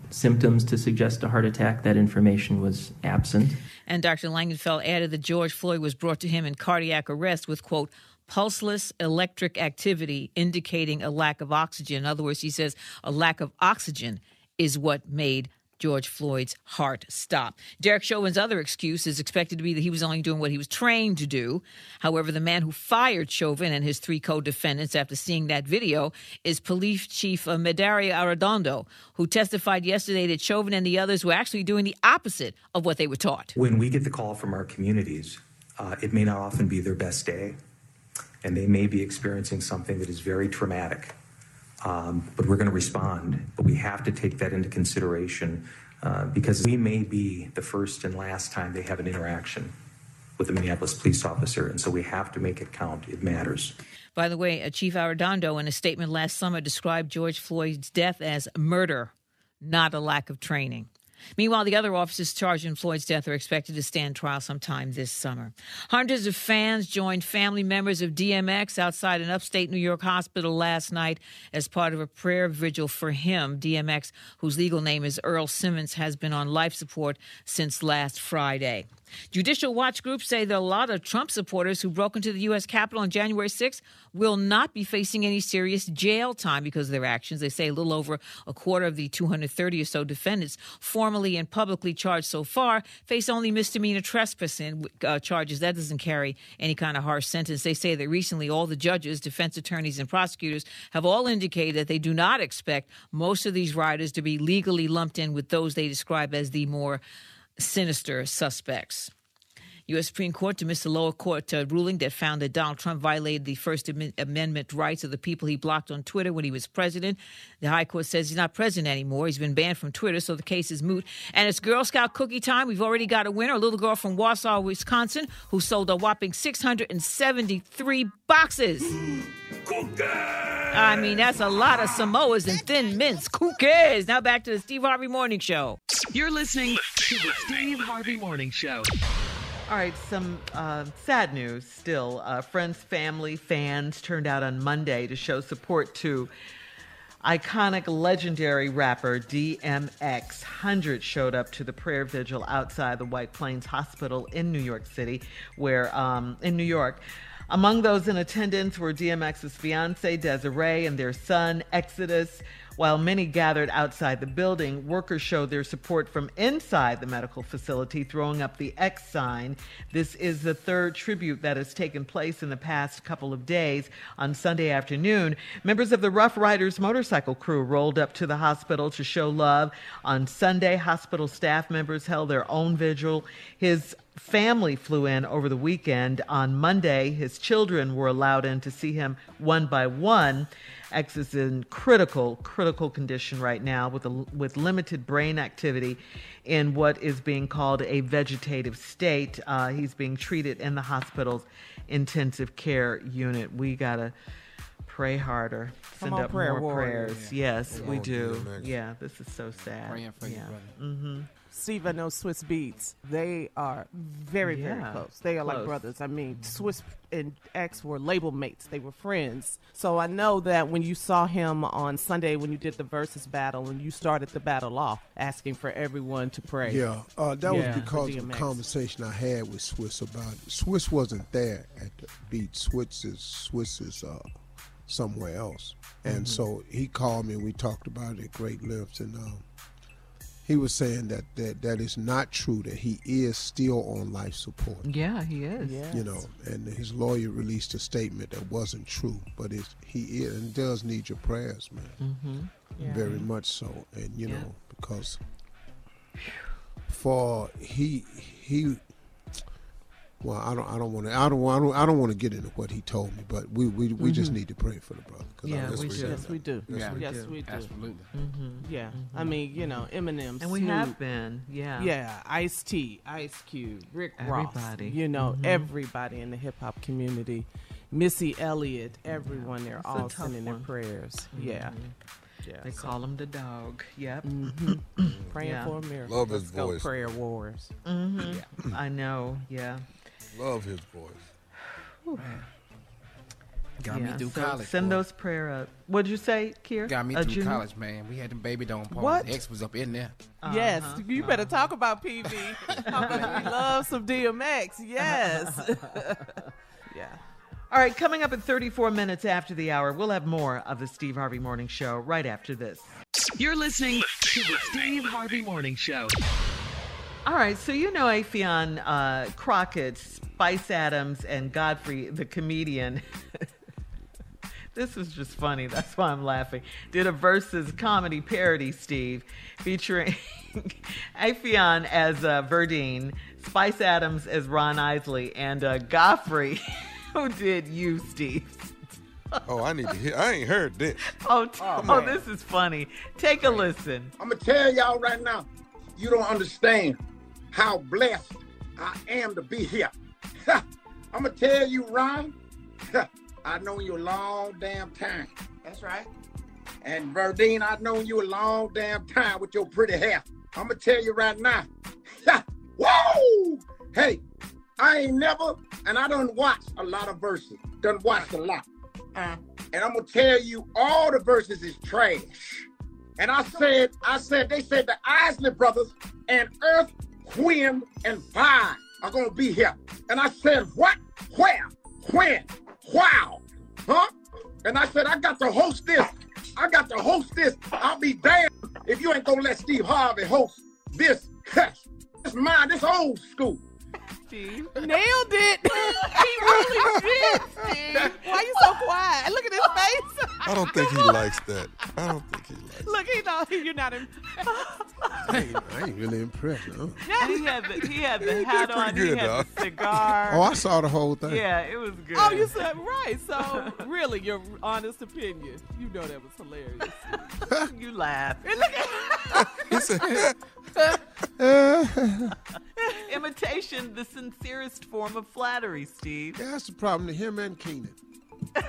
symptoms to suggest a heart attack. That information was absent. And Dr. Langenfeld added that George Floyd was brought to him in cardiac arrest with, quote, pulseless electric activity indicating a lack of oxygen. In other words, he says a lack of oxygen is what made George Floyd's heart stop. Derek Chauvin's other excuse is expected to be that he was only doing what he was trained to do. However, the man who fired Chauvin and his three co defendants after seeing that video is Police Chief uh, Medaria Arradondo, who testified yesterday that Chauvin and the others were actually doing the opposite of what they were taught. When we get the call from our communities, uh, it may not often be their best day, and they may be experiencing something that is very traumatic. Um, but we're going to respond. But we have to take that into consideration uh, because we may be the first and last time they have an interaction with a Minneapolis police officer. And so we have to make it count. It matters. By the way, uh, Chief Arradondo, in a statement last summer, described George Floyd's death as murder, not a lack of training. Meanwhile, the other officers charged in Floyd's death are expected to stand trial sometime this summer. Hundreds of fans joined family members of DMX outside an upstate New York hospital last night as part of a prayer vigil for him. DMX, whose legal name is Earl Simmons, has been on life support since last Friday. Judicial watch groups say that a lot of Trump supporters who broke into the U.S. Capitol on January 6 will not be facing any serious jail time because of their actions. They say a little over a quarter of the 230 or so defendants formally and publicly charged so far face only misdemeanor trespassing uh, charges. That doesn't carry any kind of harsh sentence. They say that recently all the judges, defense attorneys, and prosecutors have all indicated that they do not expect most of these riders to be legally lumped in with those they describe as the more sinister suspects. U.S. Supreme Court dismissed a lower court uh, ruling that found that Donald Trump violated the First Amendment rights of the people he blocked on Twitter when he was president. The High Court says he's not president anymore. He's been banned from Twitter, so the case is moot. And it's Girl Scout cookie time. We've already got a winner, a little girl from Wausau, Wisconsin, who sold a whopping 673 boxes. I mean, that's a lot of Samoas and thin mints. Cookies. Now back to the Steve Harvey Morning Show. You're listening to the Steve Harvey Morning Show. All right, some uh, sad news still. Uh, friends, family, fans turned out on Monday to show support to iconic legendary rapper DMX. Hundreds showed up to the prayer vigil outside the White Plains Hospital in New York City, where, um, in New York, among those in attendance were DMX's fiancee Desiree and their son Exodus. While many gathered outside the building, workers showed their support from inside the medical facility, throwing up the X sign. This is the third tribute that has taken place in the past couple of days. On Sunday afternoon, members of the Ruff Ryders motorcycle crew rolled up to the hospital to show love. On Sunday, hospital staff members held their own vigil. His family flew in over the weekend. On Monday, his children were allowed in to see him one by one. X is in critical, critical condition right now with a, with limited brain activity in what is being called a vegetative state. Uh, he's being treated in the hospital's intensive care unit. We gotta pray harder, send up prayer more warriors. prayers. Yes, Come we do. Yeah, this is so sad. Praying for you, yeah. brother. Mm-hmm. Steve, I know Swizz Beatz. They are very, very close. They are like brothers. I mean, Swizz and X were label mates. They were friends. So I know that when you saw him on Sunday when you did the Verzuz battle and you started the battle off, asking for everyone to pray. Yeah, uh, that Yeah. was because For of a conversation I had with Swizz about it. Swizz wasn't there at the beat. Swizz is Swizz is uh, somewhere else, and Mhm. so he called me and we talked about it at great length. And um, he was saying that, that that is not true. That he is still on life support. Yeah, he is. You know, and his lawyer released a statement that wasn't true, but it's, he is and does need your prayers, man. Mm-hmm. Very much so, and you know because for he he. Well, I don't. I don't want to. I don't. I don't. I don't want to get into what he told me, but we we, we just Mhm. need to pray for the brother. Yeah, that's we do. Yes, we do. Yes, we yes, do. we do. Absolutely. Mhm. Yeah. I Mhm. mean, you know, Eminem, And we have been, yeah. Yeah, Ice T, Ice Cube, Rick Ross. Everybody. You know, Mhm. everybody in the hip hop community. Missy Elliott, everyone, they're It's all tough sending their prayers. Yeah. Mhm. Yeah. They so- call him the dog. Yep. Mhm. Praying Yeah. for a miracle. Love his Let's go, voice. prayer wars. Mhm. Yeah. I know. Yeah. Love his voice. Got me Yeah, through so college. Send boy. those prayer up. What'd you say, Kier? Got me A through junior? college, man. We had them baby dome parties. What? X was up in there. Yes, Uh-huh. you better talk about PV. We love some DMX. Yes. yeah. All right, coming up at 34 minutes after the hour, we'll have more of the Steve Harvey Morning Show right after this. You're listening to the Steve Harvey Morning Show. All right, so you know Affion uh, Crockett, Spice Adams, and Godfrey, the comedian. this was just funny. That's why I'm laughing. Did a Verzuz comedy parody, Steve, featuring Affion as uh, Verdine, Spice Adams as Ron Isley, and uh, Godfrey, who did you, Steve. Oh, I need to hear. I ain't heard this. Oh, t- oh, this is funny. Take a listen. I'm gonna tell y'all right now, you don't understand how blessed I am to be here. I'm gonna tell you, Ron, I've known you a long damn time. That's right. And Verdine, I've known you a long damn time with your pretty hair. I'm gonna tell you right now. Whoa! Hey, I ain't never, and I don't watch a lot of Verzuz. Done watched a lot. Uh, And I'm gonna tell you, all the Verzuz is trash. And I said, I said, they said the Isley brothers and Earth, Wind, and Fire are gonna be here. And I said, what? Where? When? Wow? Huh? And I said, I got to host this. I got to host this. I'll be damned if you ain't gonna let Steve Harvey host this. This mine, this old school. Steve nailed it. he really did, Steve. Why you so quiet? Look at his face. I don't think he likes that. I don't think he likes. Look, he know you're not in. I ain't, I ain't really impressed. Huh? Yeah, he had the he had the did hat on. good, he had dog. the cigar. Oh, I saw the whole thing. Yeah, it was good. Oh, you said right. So really, your honest opinion. You know that was hilarious. you laugh. And look at He said, Imitation, the sincerest form of flattery, Steve. Yeah, that's the problem to him and Keenan. they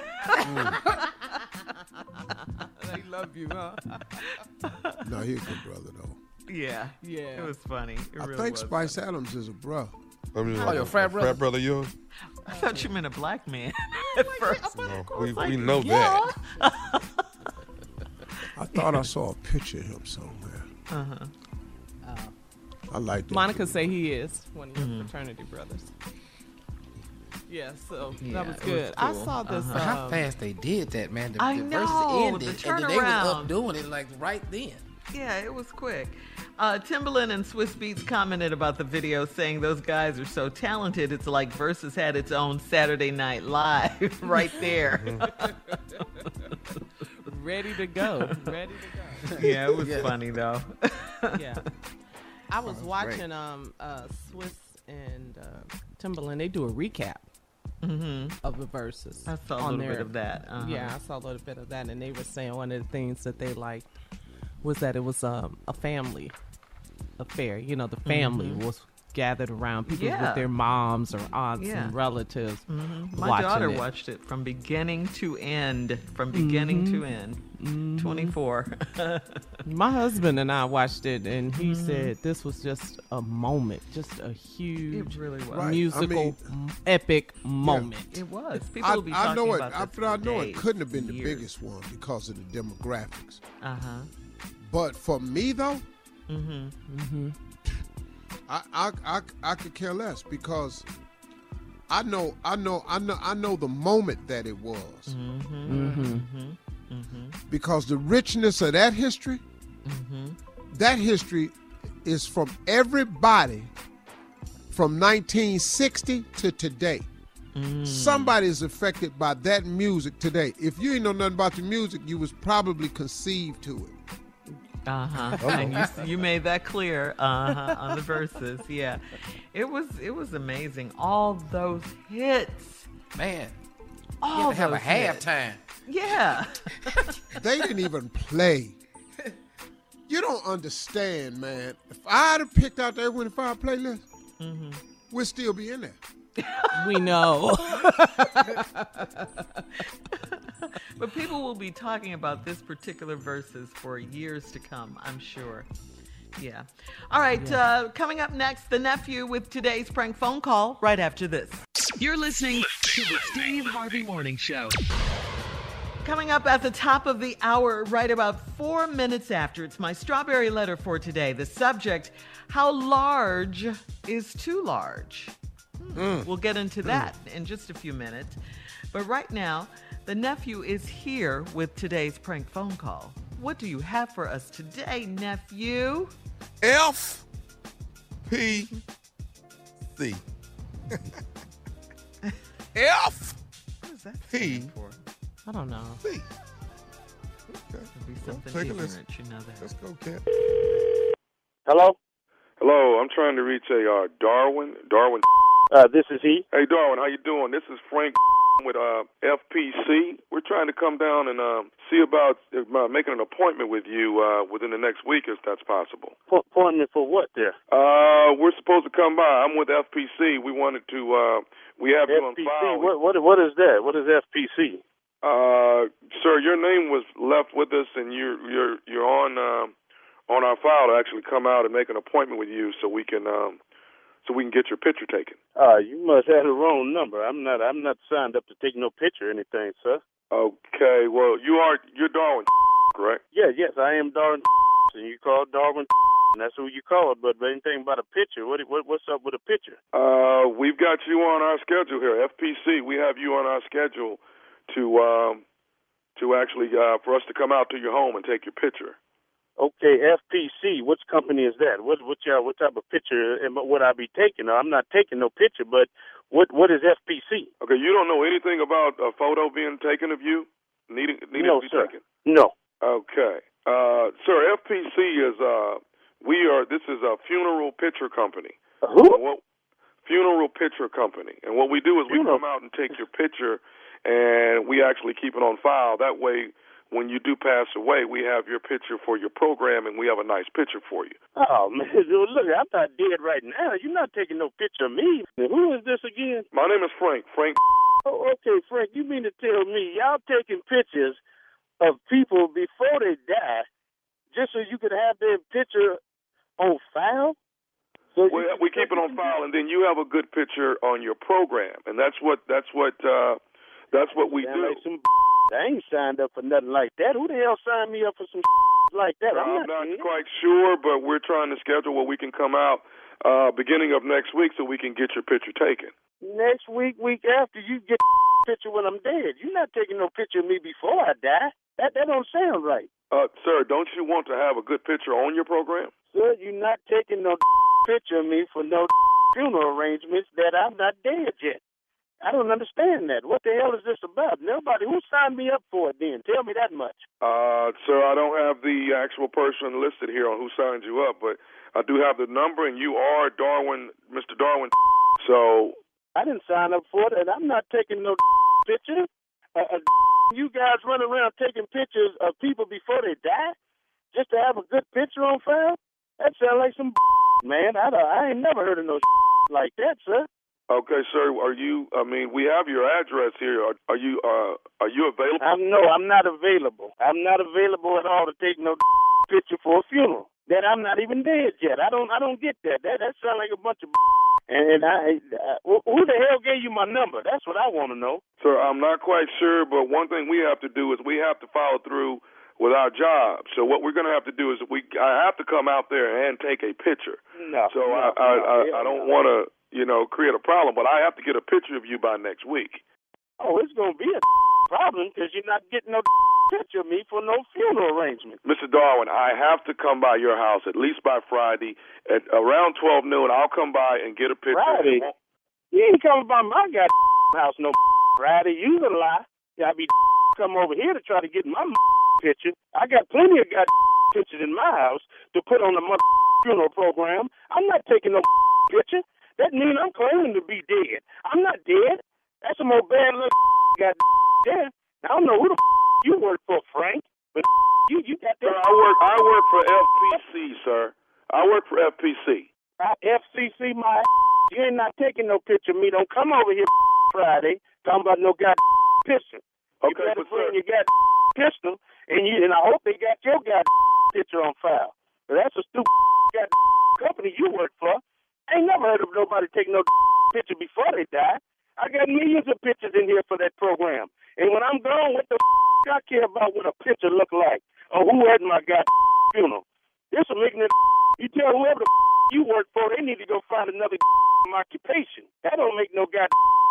love you, huh? No, he's a good brother though. Yeah, Yeah. it was funny. It I really think was. Spice Adams is a bro. I mean, Oh, your frat brother? Frat brother yours? I thought you meant a black man at first. No, we, like, we know yeah. that. I thought I saw a picture of him somewhere. Uh-huh. I like that. Monica dude. say he is one of your Mm-hmm. fraternity brothers. Yeah, so Yeah, that was it was good. I saw this. Uh-huh. How um, fast they did that, man. The, I the know, Verzuz ended, the and then they was up doing it like right then. Yeah, it was quick. Uh, Timbaland and Swizz Beatz commented about the video, saying those guys are so talented. It's like Verzuz had its own Saturday Night Live right there. ready to go. Ready to go. yeah, it was Yeah. funny though. yeah. I was great. watching um uh Swizz and uh, Timbaland. They do a recap hmm of the Verzuz. I saw a little bit of that. Uh-huh. Yeah, I saw a little bit of that, and they were saying one of the things that they liked was that it was um, a family affair. You know, the family was gathered around people Mm-hmm. Yeah. with their moms or aunts Yeah. and relatives. Mhm. My daughter it. watched it from beginning to end. From beginning to Mm-hmm. 24. My husband and I watched it, and he Mhm. said this was just a moment, just a it huge really was. Right. I musical, mean- epic moment. It was. People I, will be I talking know it. about I, this I for know days, it couldn't have been the biggest one because of the demographics. Uh huh. But for me though, Mm-hmm. Mm-hmm. I, I I I could care less because I know I know I know I know the moment that it was Mm-hmm. Mm-hmm. Mm-hmm. because the richness of that history, Mm-hmm. that history is from everybody from 1960 to today. Mm. Somebody is affected by that music today. If you ain't know nothing about the music, you was probably conceived to it. Uh huh. And you you made that clear. Uh huh. On the Verzuz, yeah. It was it was amazing. All those hits. Man, you All had to have a halftime. Yeah. They didn't even play. You don't understand, man. If I'd have picked out the Earth, Wind, and Fire playlist, Mm-hmm. we'd still be in there. We know. But people will be talking about this particular Verzuz for years to come, I'm sure. Yeah. All right. Uh, coming up next, the nephew with today's prank phone call right after this. You're listening to the Steve Harvey Morning Show. Coming up at the top of the hour, right about four minutes after, it's my strawberry letter for today. The subject How large is too large? Hmm, We'll get into that in just a few minutes. But right now, the nephew is here with today's prank phone call. What do you have for us today, nephew? F P C. F What is that P stand for? I don't know. C. Could be something take a ignorant, listen. you know that. Let's go, Cat. Hello? Hello, I'm trying to reach a uh, Darwin. Darwin. Uh, this is he. Hey, Darwin, how you doing? This is Frank with uh, FPC. We're trying to come down and uh, see about uh, making an appointment with you uh, within the next week, if that's possible. Po- appointment for what there? Uh, we're supposed to come by. I'm with FPC. We wanted to. Uh, we have you on FPC. file. What, what, what is that? What is FPC? Uh, sir, your name was left with us, and you're you're you're on uh, on our file to actually come out and make an appointment with you, so we can um, so we can get your picture taken. Uh, you must have the wrong number. I'm not. I'm not signed up to take no picture or anything, sir. Okay, well you are you're Darwin, correct? Yeah, yes, I am Darwin, and you call Darwin, and that's who you call. But, but anything about a picture? What, what what's up with a picture? Uh, we've got you on our schedule here, FPC. We have you on our schedule to um, to actually uh, for us to come out to your home and take your picture. Okay, FPC. Which company is that? What what y'all, what type of picture am, would I be taking? Now, I'm not taking no picture, but what what is FPC? Okay, you don't know anything about a photo being taken of you needing needing No, to be sir. taken. No. Okay, uh, sir, FPC is uh, we are this is a funeral picture company. Who? What, funeral picture company, and what we do is we come out and take your picture, and we actually keep it on file. That way, when you do pass away, we have your picture for your program, and we have a nice picture for you. Oh man, look, I'm not dead right now. You're not taking no picture of me. Who is this again? My name is Frank. Frank. Oh, okay, Frank. You mean to tell me y'all taking pictures of people before they die, just so you could have their picture on file? So we, we keep it on file, and then you have a good picture on your program, and that's what that's what uh, that's what we Sound do. like some I ain't signed up for nothing like that. Who the hell signed me up for some like that? I'm, I'm not quite sure, but we're trying to schedule where we can come out uh, beginning of next week so we can get your picture taken. Next week, week after, you get picture when I'm dead. You're not taking no picture of me before I die. That that don't sound right. Uh, sir, don't you want to have a good picture on your program? Sir, you're not taking no picture of me for no funeral arrangements that I'm not dead yet. I don't understand that. What the hell is this about? Nobody who signed me up for it then? Tell me that much. Uh, sir, I don't have the actual person listed here on who signed you up, but I do have the number, and you are Darwin, Mr. Darwin. So I didn't sign up for it, and I'm not taking no picture. Uh, uh, you guys run around taking pictures of people before they die just to have a good picture on file? That sounds like some man. I, don't- I ain't never heard of no like that, sir. Okay, sir. Are you? I mean, we have your address here. Are, are you? Uh, are you available? I'm no, I'm not available. I'm not available at all to take no picture for a funeral. That I'm not even dead yet. I don't, I don't get that. That that sounds like a bunch of. And I, uh, who the hell gave you my number? That's what I want to know. Sir, I'm not quite sure, but one thing we have to do is we have to follow through with our job. So what we're going to have to do is we I have to come out there and take a picture. No. So no, I I, no, I, I don't no. want to you know create a problem, but I have to get a picture of you by next week. Oh, it's gonna be a problem because you're not getting no picture of me for no funeral arrangement. Mr. Darwin, I have to come by your house at least by Friday at around 12 noon. I'll come by and get a picture. Friday? You ain't coming by my goddamn house no Friday. You a lie. I be come over here to try to get my picture. I got plenty of goddamn pictures in my house to put on the mother funeral program. I'm not taking no picture. That means I'm claiming to be dead. I'm not dead. That's some old bad luck got dead. I don't know who the you work for, Frank, but you you got that. Sir, I work I work for FPC, sir. I work for FPC. Uh, FCC, my you ain't not taking no picture of me. Don't come over here Friday talking about no goddamn picture. You Okay, better but bring sir- your goddamn pistol, and you and I hope they got your goddamn picture on file. But that's a stupid company you work for. I ain't never heard of nobody taking no picture before they die. I got millions of pictures in here for that program. And when I'm gone, what the I care about what a picture look like or who had my goddamn funeral. This some ignorant you tell whoever the you work for, they need to go find another occupation. That don't make no god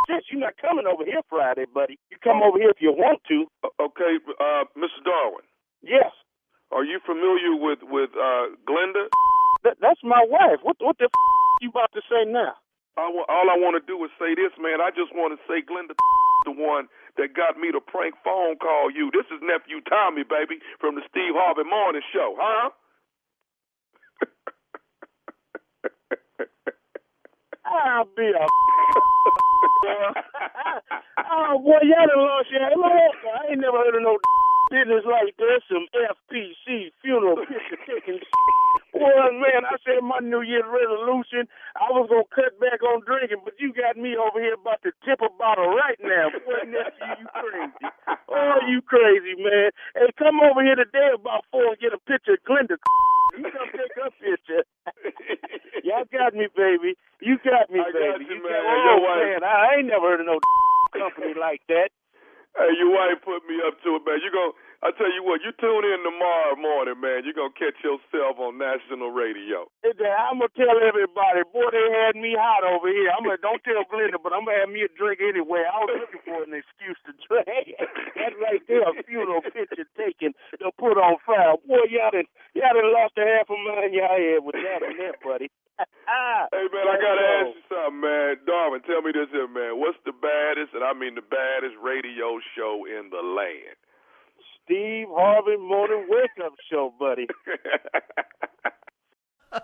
sense. You're not coming over here Friday, buddy. You come over here if you want to. Okay, uh, Mr. Darwin. Yes. Are you familiar with with uh, Glenda? That, that's my wife. What what the you about to say now? I, all I want to do is say this, man. I just want to say Glenda the one that got me to prank phone call you. This is nephew Tommy, baby, from the Steve Harvey Morning Show, huh? I'll be a oh boy, y'all done lost your look. I ain't never heard of no business like this. Some FPC funeral picture taking. Boy, man, I said my New Year's resolution, I was gonna cut back on drinking, but you got me over here about to tip a bottle right now. Boy, nephew, you crazy. Oh, you crazy, man. Hey, come over here today about four and get a picture of Glenda. You come take a picture. Y'all got me, baby. You got me, I baby. got you, got- man. oh, Your wife- man, I ain't never heard of no company like that. Hey, your wife put me up to it, man. You gon' I tell you what, you tune in tomorrow morning, man. You're gonna catch yourself on national radio. I'm gonna tell everybody, boy, they had me hot over here. I'm gonna don't tell Glenda, but I'm gonna have me a drink anyway. I was looking for an excuse to drink. that right there, a funeral picture taken to put on file. Boy, y'all done, y'all done lost a half a mind y'all had with that on there, buddy. Hey man, I gotta ask you something, man. Darwin, tell me this here, man. What's the baddest, and I mean the baddest radio show in the land? Steve Harvey Morning Wake Up Show, buddy.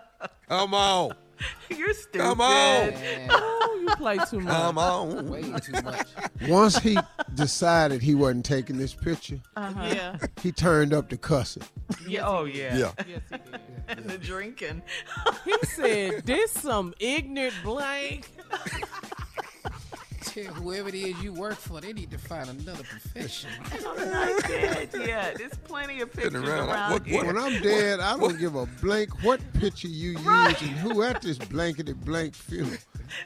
Come on. You're stupid. Come on. Oh, you play too much. Come on. Way too much. Once he decided he wasn't taking this picture, Uh-huh. Yeah. he turned up the cussing. Yeah, oh yeah. Yeah. Yes, he did. and the drinking. He said, "This some ignorant blank." Tell whoever it is you work for, they need to find another profession. I'm not dead yet. There's plenty of pictures around around, like, what- When I'm dead, I don't give a blank what picture you use and who at this blankety blank funeral.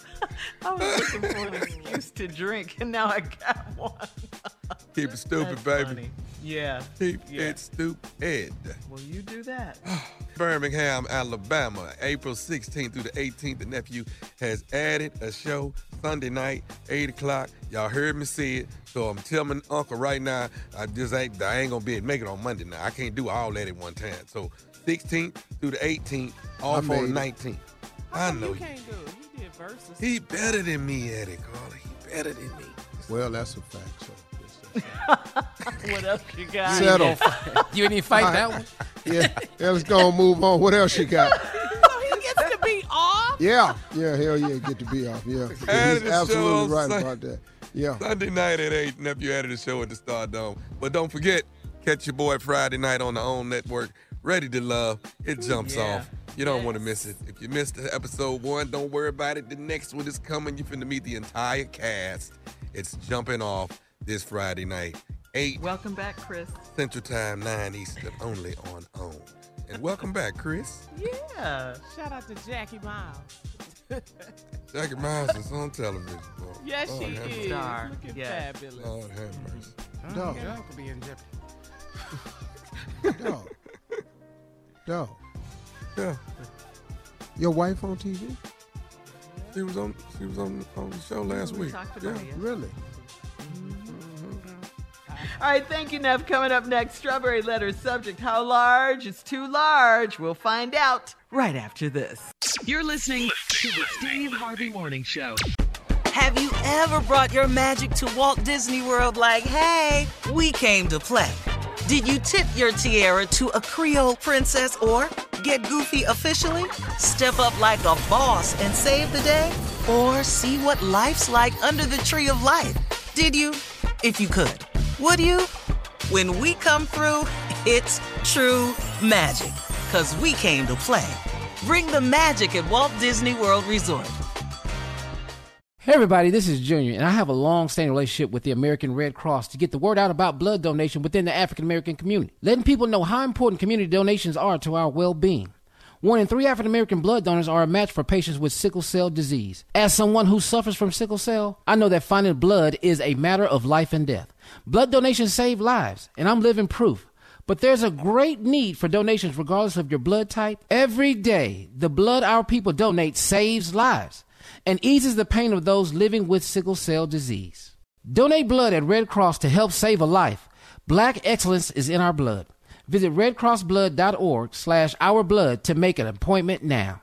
I was looking for an excuse to drink, and now I got one. Keep it stupid, That's baby. funny. Yeah. Keep Yeah. it stupid. Will you do that? Birmingham, Alabama, April 16th through the 18th. The nephew has added a show Sunday night, 8 o'clock. Y'all heard me say it. So I'm telling my uncle right now, I just ain't, I ain't gonna be able to make it on Monday now. I can't do all that at one time. So 16th through the 18th, off I on the made 19th. I know You you. can't do it. He did Verzuz. He better than me at it, Carla. He better than me. Well, that's a fact. So. what else you got? Settle. You didn't even fight that one? Yeah, yeah, let's go and move on. What else you got? He gets to be off. Yeah, yeah, hell yeah, get to be off. Yeah, he's absolutely right Sun- about that. Yeah. Sunday night at 8, nephew added a show at the Stardome. But don't forget, catch your boy Friday night on the OWN network. Ready to love. It jumps Yeah. off. You don't want to miss it. If you missed episode one, don't worry about it. The next one is coming. You're finna meet the entire cast. It's jumping off this Friday night. 8 Welcome back, Chris. Central Time, 9 Eastern, only on OWN. And welcome back, Chris. Yeah. Shout out to Jackie Miles. Jackie Miles is on television, boy. Yes, Lord she have is. Star. Looking Yes. fabulous. Lord have mercy. Dog. Y'all could be in jeopardy. Dog. Dog. Yeah. Your wife on TV? She was on she was on, on the show last We week. talked Yeah. about it. Really? All right, thank you, Nev. Coming up next, strawberry letter subject. How large? It's too large. We'll find out right after this. You're listening to the Steve Harvey Morning Show. Have you ever brought your magic to Walt Disney World like, hey, we came to play? Did you tip your tiara to a Creole princess or get goofy officially? Step up like a boss and save the day? Or see what life's like under the tree of life? Did you? If you could. Would you? When we come through, it's true magic. Cause we came to play. Bring the magic at Walt Disney World Resort. Hey everybody, this is Junior, and I have a long-standing relationship with the American Red Cross to get the word out about blood donation within the African American community, letting people know how important community donations are to our well-being. One in three African American blood donors are a match for patients with sickle cell disease. As someone who suffers from sickle cell, I know that finding blood is a matter of life and death. Blood donations save lives, and I'm living proof. But there's a great need for donations regardless of your blood type. Every day, the blood our people donate saves lives and eases the pain of those living with sickle cell disease. Donate blood at Red Cross to help save a life. Black excellence is in our blood. Visit redcrossblood.org slash ourblood to make an appointment now.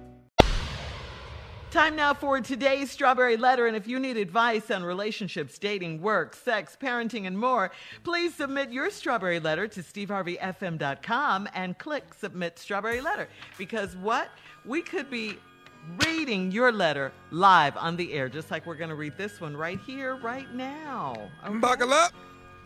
Time now for today's Strawberry Letter. And if you need advice on relationships, dating, work, sex, parenting, and more, please submit your Strawberry Letter to steveharveyfm.com and click Submit Strawberry Letter. Because what? We could be reading your letter live on the air, just like we're going to read this one right here, right now. Okay? Buckle up.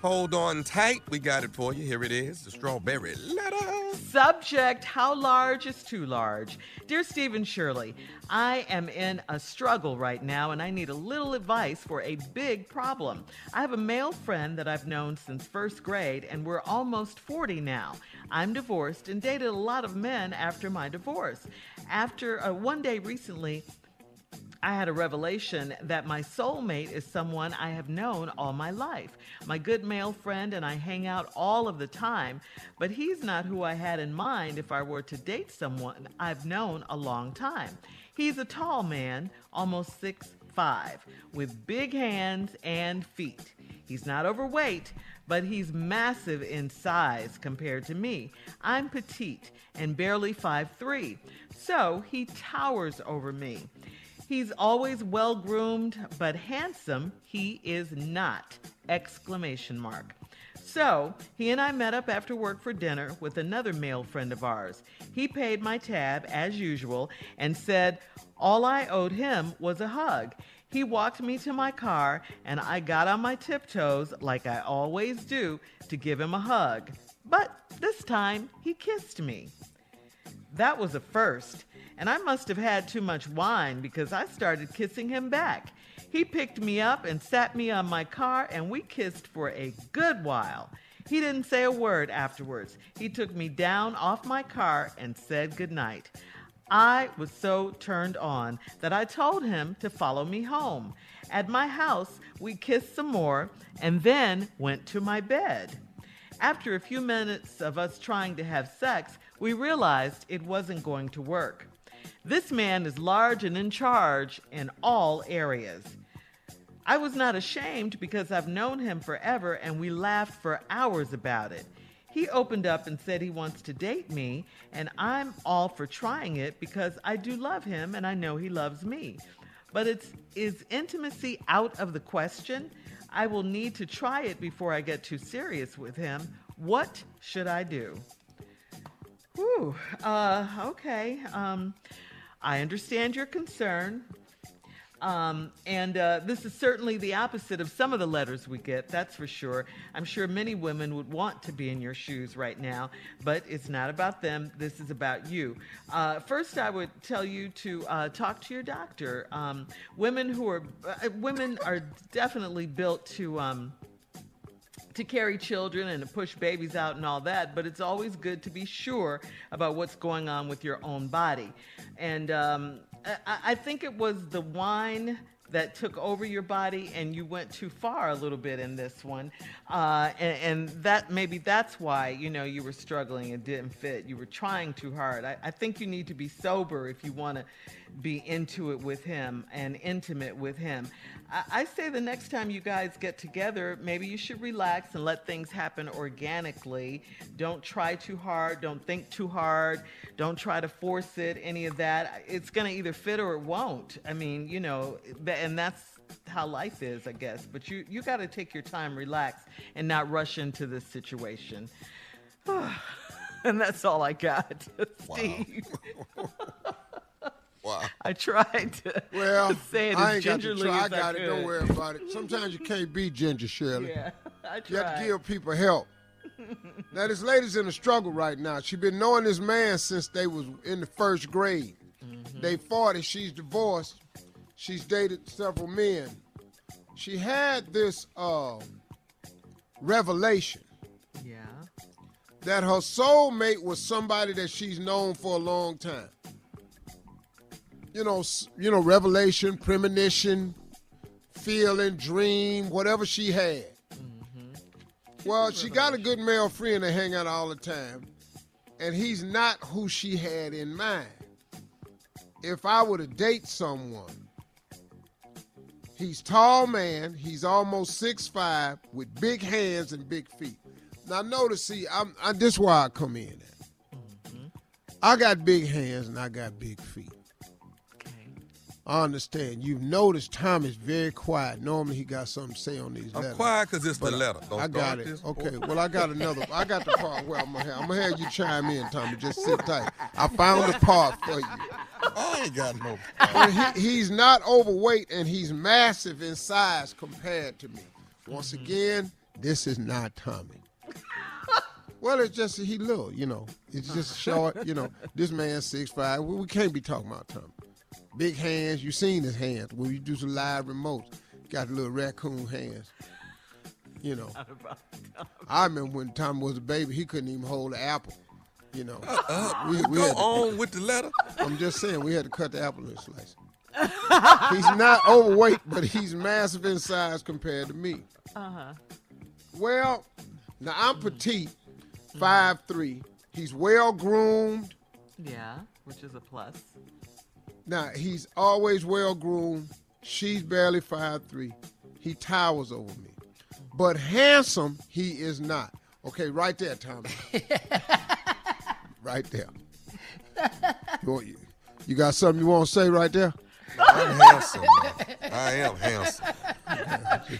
Hold on tight. We got it for you. Here it is the strawberry letter. Subject How large is too large? Dear Stephen Shirley, I am in a struggle right now and I need a little advice for a big problem. I have a male friend that I've known since first grade and we're almost 40 now. I'm divorced and dated a lot of men after my divorce. After uh, one day recently, I had a revelation that my soulmate is someone I have known all my life. My good male friend and I hang out all of the time, but he's not who I had in mind if I were to date someone I've known a long time. He's a tall man, almost six five, with big hands and feet. He's not overweight, but he's massive in size compared to me. I'm petite and barely five three, so he towers over me. He's always well groomed, but handsome he is not! Exclamation mark. So, he and I met up after work for dinner with another male friend of ours. He paid my tab as usual and said all I owed him was a hug. He walked me to my car and I got on my tiptoes like I always do to give him a hug. But this time he kissed me. That was a first, and I must have had too much wine because I started kissing him back. He picked me up and sat me on my car, and we kissed for a good while. He didn't say a word afterwards. He took me down off my car and said goodnight. I was so turned on that I told him to follow me home. At my house, we kissed some more and then went to my bed. After a few minutes of us trying to have sex, we realized it wasn't going to work. This man is large and in charge in all areas. I was not ashamed because I've known him forever and we laughed for hours about it. He opened up and said he wants to date me, and I'm all for trying it because I do love him and I know he loves me. But it's is intimacy out of the question? I will need to try it before I get too serious with him. What should I do? Whew. Uh, okay. Um, I understand your concern. Um, and uh, this is certainly the opposite of some of the letters we get, that's for sure. I'm sure many women would want to be in your shoes right now, but it's not about them. This is about you. Uh, first, I would tell you to uh, talk to your doctor. Um, women who are uh, women are definitely built to. Um, to carry children and to push babies out and all that, but it's always good to be sure about what's going on with your own body. And um, I, I think it was the wine that took over your body and you went too far a little bit in this one. Uh, and, and, that maybe that's why you know you were struggling and didn't fit. You were trying too hard. I, I think you need to be sober if you want to be into it with him and intimate with him. I, I say the next time you guys get together maybe you should relax and let things happen organically. Don't try too hard. Don't think too hard. Don't try to force it any of that. It's going to either fit or it won't. I mean you know and that's how life is, I guess. But you you got to take your time, relax, and not rush into this situation. and that's all I got, Steve. Wow. wow. I tried to well, say it I as ain't got to gingerly try. I as I got it. Don't worry about it. Sometimes you can't be ginger, Shirley. Yeah, I tried. You have to give people help. now this lady's in a struggle right now. She been knowing this man since they was in the first grade. Mm-hmm. They 40. She's divorced. She's dated several men. She had this um, revelation Yeah. that her soulmate was somebody that she's known for a long time. You know, you know, revelation, premonition, feeling, dream, whatever she had. Well, she got a good male friend to hang out all the time, and he's not who she had in mind. If I were to date someone, he's tall man, he's almost 6'5", with big hands and big feet. Now notice, see, I'm, I, this is where I come in at. I got big hands and I got big feet. I understand. You've noticed Tom is very quiet. Normally he got something to say on these I'm letters. quiet 'cause it's the letter. Don't I got it. this. Okay. Well, I got another. I got the part where I'm gonna have. I'm gonna have you chime in, Tommy. Just sit tight. I found the part for you. I ain't got no. But he, he's not overweight and he's massive in size compared to me. Once mm-hmm. again, this is not Tommy. Well, it's just he little, you know. It's just short, you know. This man's six five. We, we can't be talking about Tommy. Big hands. You seen his hands when you do some live remotes. Got little raccoon hands. You know. I remember when Tommy was a baby, he couldn't even hold an apple. You know. Uh, we, we go had to- on with the letter. I'm just saying we had to cut the apple in slices. he's not overweight, but he's massive in size compared to me. Uh huh. Well, now I'm petite, five three. He's well groomed. Yeah, which is a plus. Now he's always well groomed. She's barely five three. He towers over me, but handsome he is not. Okay, right there, Tommy. right there. You, want- you got something you want to say right there? I'm handsome. man. I am handsome.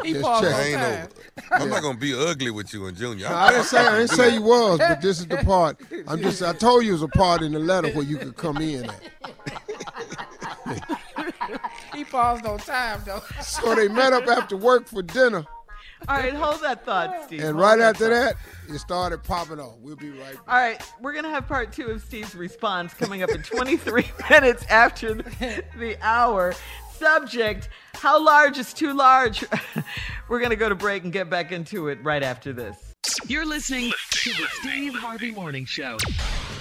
He Just paused check. I ain't no, I'm not gonna be ugly with you and Junior. No, I didn't say I didn't say you was, but this is the part. I'm just I told you it was a part in the letter where you could come in at. he paused on time though. So they met up after work for dinner, All right, hold that thought, Steve. and Hold right after thought. that, it started popping off. We'll be right back. All right, we're going to have part two of Steve's response coming up in 23 minutes after the, the hour. Subject How large is too large? we're going to go to break and get back into it right after this. You're listening to the Steve Harvey Morning Show.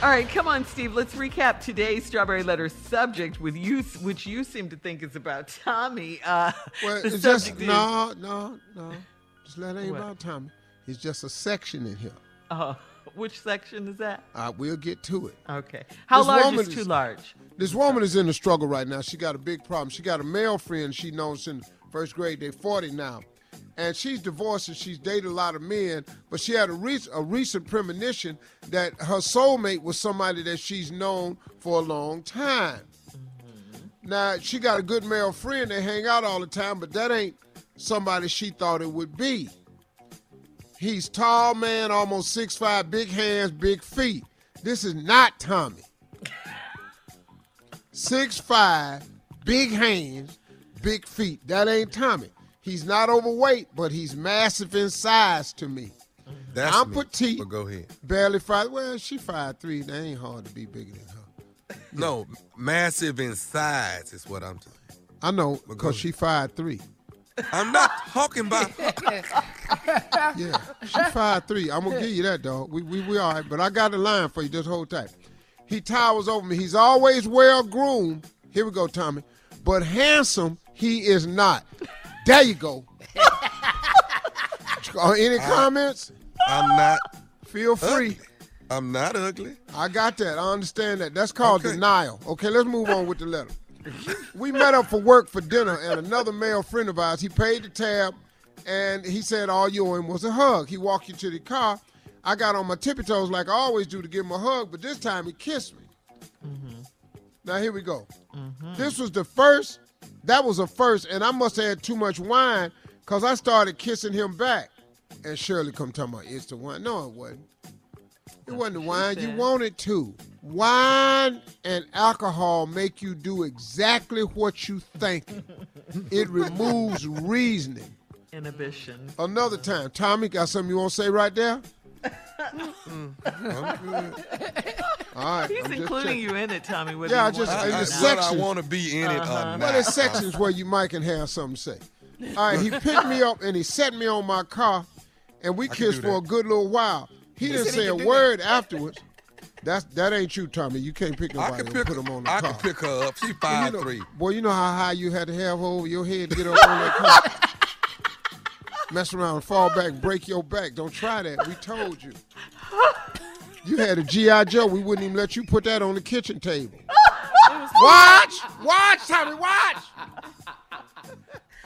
All right, come on, Steve. Let's recap today's Strawberry Letter subject with you, which you seem to think is about Tommy. Uh, Well, the it's just subject is- no, no, no. Just let it ain't What? about Tommy. It's just a section in here. Oh, which section is that? Uh, we'll get to it. Okay. How This large is too large? This woman is in a struggle right now. She got a big problem. She got a male friend she knows since first grade. They're 40 now. And she's divorced and she's dated a lot of men, but she had a, re- a recent premonition that her soulmate was somebody that she's known for a long time. Now, she got a good male friend. They hang out all the time, but that ain't somebody she thought it would be. He's tall man, almost 6'5", big hands, big feet. This is not Tommy. Six five, big hands, big feet. That ain't Tommy. He's not overweight, but he's massive in size to me. That's I'm me. petite, But go ahead. barely five. Well, she five three. That ain't hard to be bigger than her. No, massive in size is what I'm talking. I know because she five three. I'm not talking about. Yeah, she five three. I'm gonna give you that, dog. We we we all right, but I got a line for you this whole time. He towers over me. He's always well groomed. Here we go, Tommy. But handsome, he is not. There you go. Uh, any comments? I'm not. Feel free. I'm not ugly. I got that. I understand that. That's called denial. Okay, let's move on with the letter. We met up for work for dinner, and another male friend of ours, he paid the tab, and he said all you owe him was a hug. He walked you to the car. I got on my tippy toes like I always do to give him a hug, but this time he kissed me. Now here we go. This was the first. That was a first, and I must have had too much wine because I started kissing him back. And Shirley come talking about it's the wine. No, it wasn't. It wasn't the wine. You wanted to. Wine and alcohol make you do exactly what you think. it removes reasoning. Inhibition. Another time, Tommy, got something you want to say right there? All right, He's I'm including you in it, Tommy. whether Yeah, I just want in it or the not. sections. wanna be in it or Uh-huh. not. Well, there's sections where you might can have something to say. All right, he picked me up and he set me on my car, and we can kissed do for a good little while. He He didn't said he say a could do word afterwards. That's that ain't you, Tommy. You can't pick I nobody can and pick. put him on the I car. can pick her up. She And five you know, three. Boy, you know how high you had to have her over your head to get up on that car. Mess around and fall back and break your back. Don't try that. We told you. You had a G.I. Joe. We wouldn't even let you put that on the kitchen table. Watch! Watch, Tommy, watch!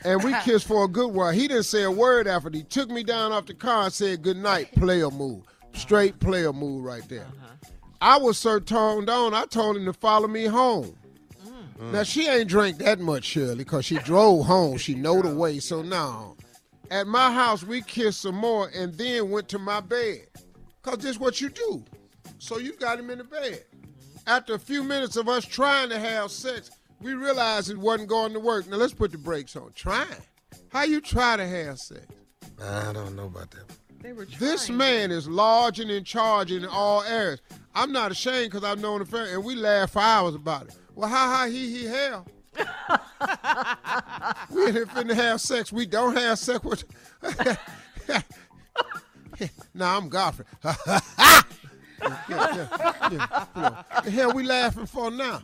And we kissed for a good while. He didn't say a word after. He took me down off the car and said good night. Player move. Straight player move right there. Uh-huh. I was so toned on, I told him to follow me home. Mm. Now, she ain't drank that much, Shirley, because she drove home. She know the way. So now, at my house, we kissed some more and then went to my bed. Because this what you do. So you got him in the bed. After a few minutes of us trying to have sex, we realized it wasn't going to work. Now, let's put the brakes on. Trying. How you try to have sex? I don't know about that. They were This man is large and in charge in all areas. I'm not ashamed because I've known the family, and we laugh for hours about it. Well, how high he he hell? we ain't finna have sex. We don't have sex with. nah, I'm Godfrey. yeah, yeah, yeah, you know, the hell we laughing for now?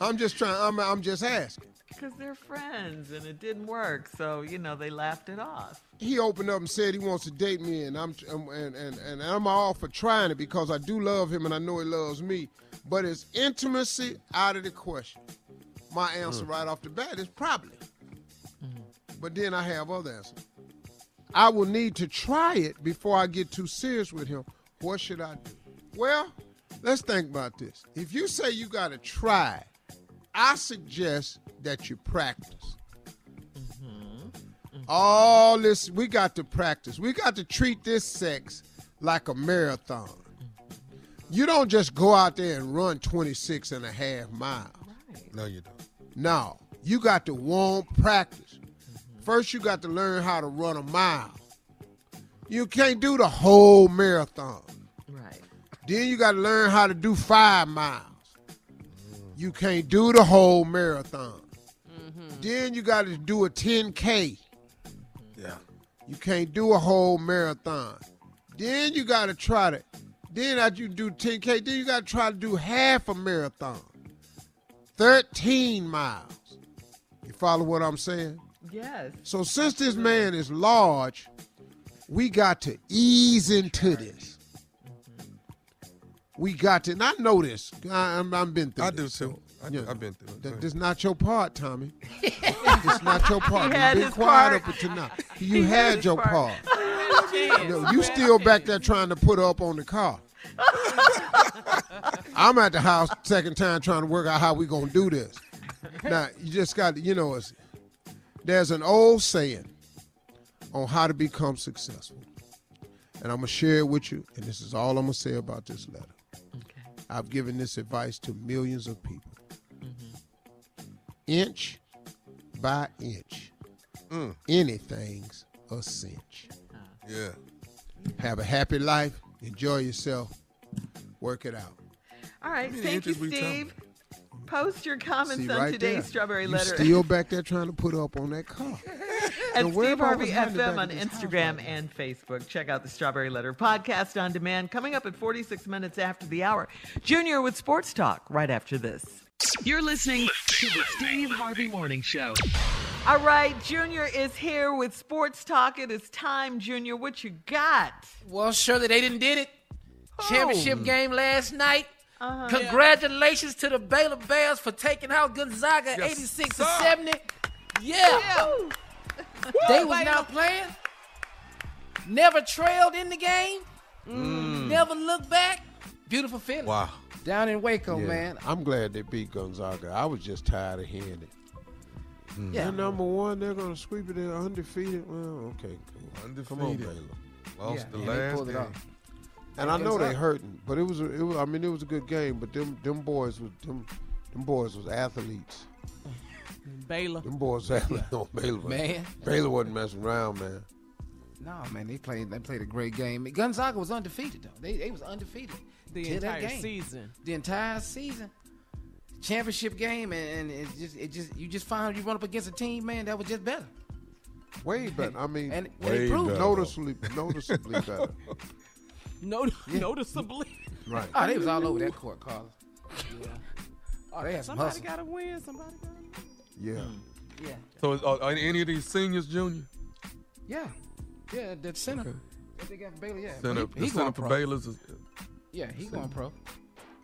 I'm just trying. I'm, I'm just asking. Because they're friends and it didn't work. So, you know, they laughed it off. he opened up and said he wants to date me, and I'm and, and and I'm all for trying it because I do love him and I know he loves me. But is intimacy out of the question? My answer mm. right off the bat is probably. Mm-hmm. But then I have other answers. I will need to try it before I get too serious with him. What should I do? Well, let's think about this. If you say you got to try, I suggest that you practice. Mm-hmm. All this, we got to practice. We got to treat this sex like a marathon. Mm-hmm. You don't just go out there and run 26 and a half miles. No, you don't. No, you got to want practice. Mm-hmm. First, you got to learn how to run a mile. You can't do the whole marathon. Right. Then you got to learn how to do five miles. You can't do the whole marathon. Mm-hmm. Then you got to do a 10K. Yeah. You can't do a whole marathon. Then you got to try to. Then after you do 10K, then you got to try to do half a marathon. 13 miles. You follow what I'm saying? Yes. So since this man is large, we got to ease into this. We got to, and I know this. I, I'm, I've been through I this. do too. I, yeah. I've been through it. That, this not your part, Tommy. It's not your part. He had You've been his quiet part. up until now. You He had had your part. part. You, know, you still back there trying to put her up on the car. I'm at the house second time trying to work out how we gonna do this. Now you just got to, you know, it's, there's an old saying on how to become successful, and I'm gonna share it with you. And this is all I'm gonna say about this letter. I've given this advice to millions of people. Inch by inch, Mm. anything's a cinch. Yeah. Have a happy life. Enjoy yourself. Work it out. All right, thank you, inches we Steve. Post your comments See, on right today's there. Strawberry you Letter. Still back there trying to put up on that car. At Don't Steve Harvey FM on in this house Instagram and Facebook. Check out the Strawberry Letter podcast on demand coming up at 46 minutes after the hour. Junior with Sports Talk right after this. You're listening to the Steve Harvey Morning Show. All right, Junior is here with Sports Talk. It is time, Junior. What you got? Well, surely they didn't did it. Championship game last night. Uh-huh. Congratulations to the Baylor Bears for taking out Gonzaga Yes, 86 sir. to 70. Yeah. They was not playing. Never trailed in the game. Never looked back. Beautiful feeling. Wow. Down in Waco, Yeah, man. I'm glad they beat Gonzaga. I was just tired of hearing it. Yeah. They're number one. They're going to sweep it. They're undefeated. Well, okay, cool. Come on, Undefeated. Baylor. Lost the last game. And I know they Gonzaga. hurting, but it was, a, it was. I mean, it was a good game. But them, them boys was them, them boys was athletes. Baylor. Them boys athletes. No, Baylor. was- Man. Baylor wasn't messing around, man. No, man, they played. They played a great game. Gonzaga was undefeated though. They they was undefeated The entire season. The entire season. Championship game, and, and it just it just you just find you run up against a team, man, that was just better. Way better. I mean, And- and they proved it. noticeably, noticeably better. No, noticeably. Right. Oh, they was all over that court, Carlos. Yeah. Oh, they had some Somebody hustle. got to win. Somebody got to Yeah. Hmm. Yeah. So is, are, are any of these seniors junior? Yeah, yeah, that center. That they got Baylor, yeah. Center, he, the he center going for pro. Baylor's is Yeah, he going pro.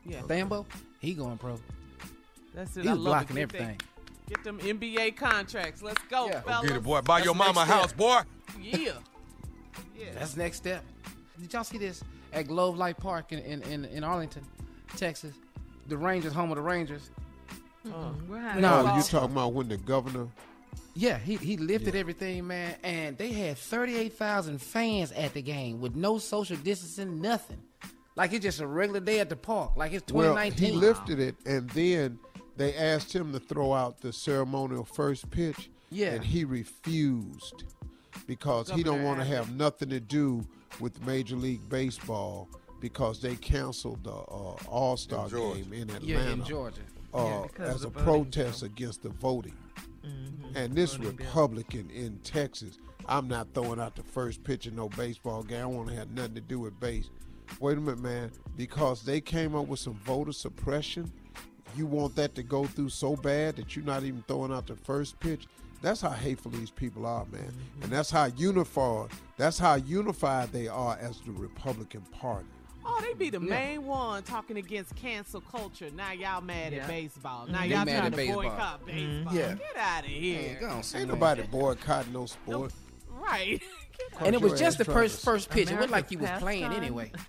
Yeah. Bambo, he going pro. That's it. He I love blocking it. Get everything. That, get them NBA contracts. Let's go, Yeah. fellas. Get it, boy. Buy That's your mama a house, boy. Yeah. Yeah. That's next step. Did y'all see this at Globe Life Park in, in, in, in Arlington, Texas? The Rangers, home of the Rangers. What No, you talking about when the governor? Yeah, he, he lifted everything, man, and they had 38,000 fans at the game with no social distancing, nothing. Like it's just a regular day at the park, like it's Well, 2019. he lifted it, and then they asked him to throw out the ceremonial first pitch. Yeah. and he refused because he don't want to have nothing to do with Major League Baseball because they canceled the uh, All Star game in Atlanta. Yeah, in Georgia. uh, Yeah, as a of the voting protest against the voting. Mm-hmm. And this Republican in Texas, I'm not throwing out the first pitch of no baseball game. I want to have nothing to do with base. Wait a minute, man. Because they came up with some voter suppression, you want that to go through so bad that you're not even throwing out the first pitch. That's how hateful these people are, man. Mm-hmm. And that's how unified. That's how unified they are as the Republican Party. Oh, they be the main one talking against cancel culture. Now y'all mad Yeah. at baseball. Now They y'all mad trying at to baseball. boycott baseball. Yeah. Get out of here. Man, go on, Ain't nobody boycotting no sport. Right. And it was just the first first pitch. It wasn't like he was playing pastime. anyway.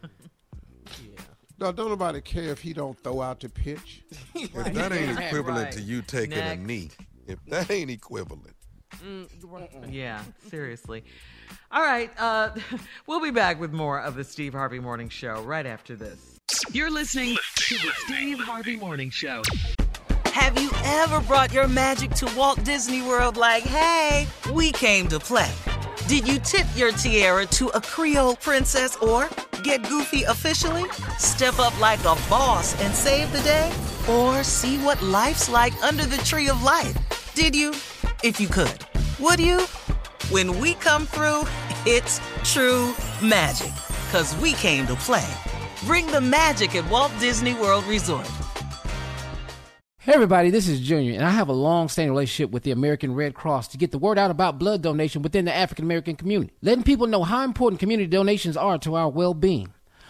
Yeah. No, don't nobody care if he don't throw out the pitch. If that ain't Right. equivalent to you taking Next. a knee, if that ain't equivalent, Mm. Yeah, seriously. All right, uh, we'll be back with more of the Steve Harvey Morning Show right after this. You're listening to the Steve Harvey Morning Show. Have you ever brought your magic to Walt Disney World like, hey, we came to play? Did you tip your tiara to a Creole princess or get goofy officially? Step up like a boss and save the day? Or see what life's like under the tree of life? Did you? If you could. Would you? When we come through, it's true magic. Cause we came to play. Bring the magic at Walt Disney World Resort. Hey everybody, this is Junior, and I have a long-standing relationship with the American Red Cross to get the word out about blood donation within the African American community, letting people know how important community donations are to our well-being.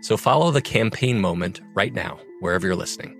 So follow the Campaign Moment right now, wherever you're listening.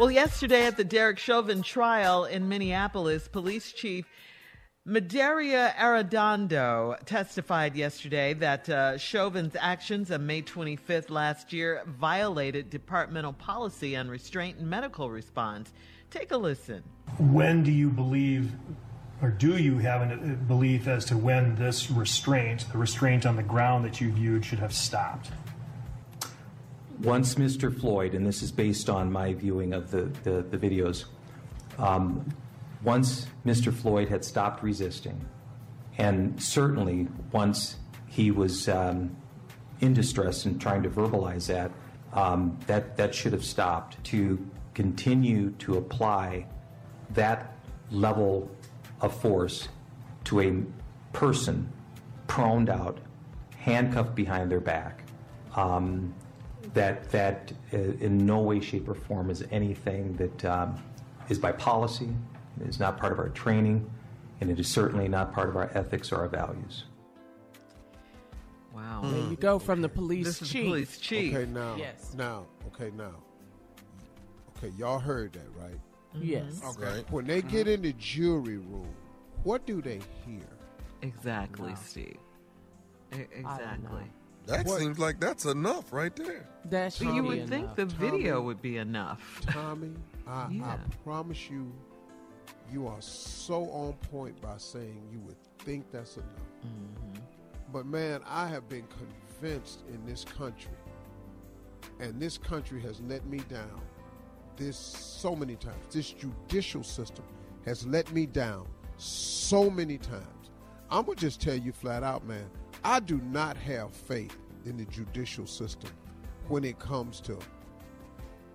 Well, yesterday at the Derek Chauvin trial in Minneapolis, police chief Medaria Arradondo testified yesterday that uh, Chauvin's actions on May 25th last year violated departmental policy on restraint and medical response. Take a listen. When do you believe, or do you have a belief as to when this restraint, the restraint on the ground that you viewed, should have stopped? Once Mr. Floyd, and this is based on my viewing of the, the, the videos, um, once Mr. Floyd had stopped resisting, and certainly once he was um, in distress and trying to verbalize that, um, that, that should have stopped. To continue to apply that level of force to a person proned out, handcuffed behind their back, um, that that uh, in no way, shape, or form is anything that um, is by policy, is not part of our training, and it is certainly not part of our ethics or our values. Wow. There you go from the police This is chief. police chief. Okay, now, Yes. now, okay, now. Okay, y'all heard that, right? Yes. Okay. When they get in the jury room, what do they hear? Exactly, Steve. E- exactly. That seems like that's enough right there. That But you would think the video would be enough. Tommy, I, Yeah. I promise you, you are so on point by saying you would think that's enough. Mm-hmm. But man, I have been convinced in this country, and this country has let me down this so many times. This judicial system has let me down so many times. I'm gonna just tell you flat out, man. I do not have faith in the judicial system when it comes to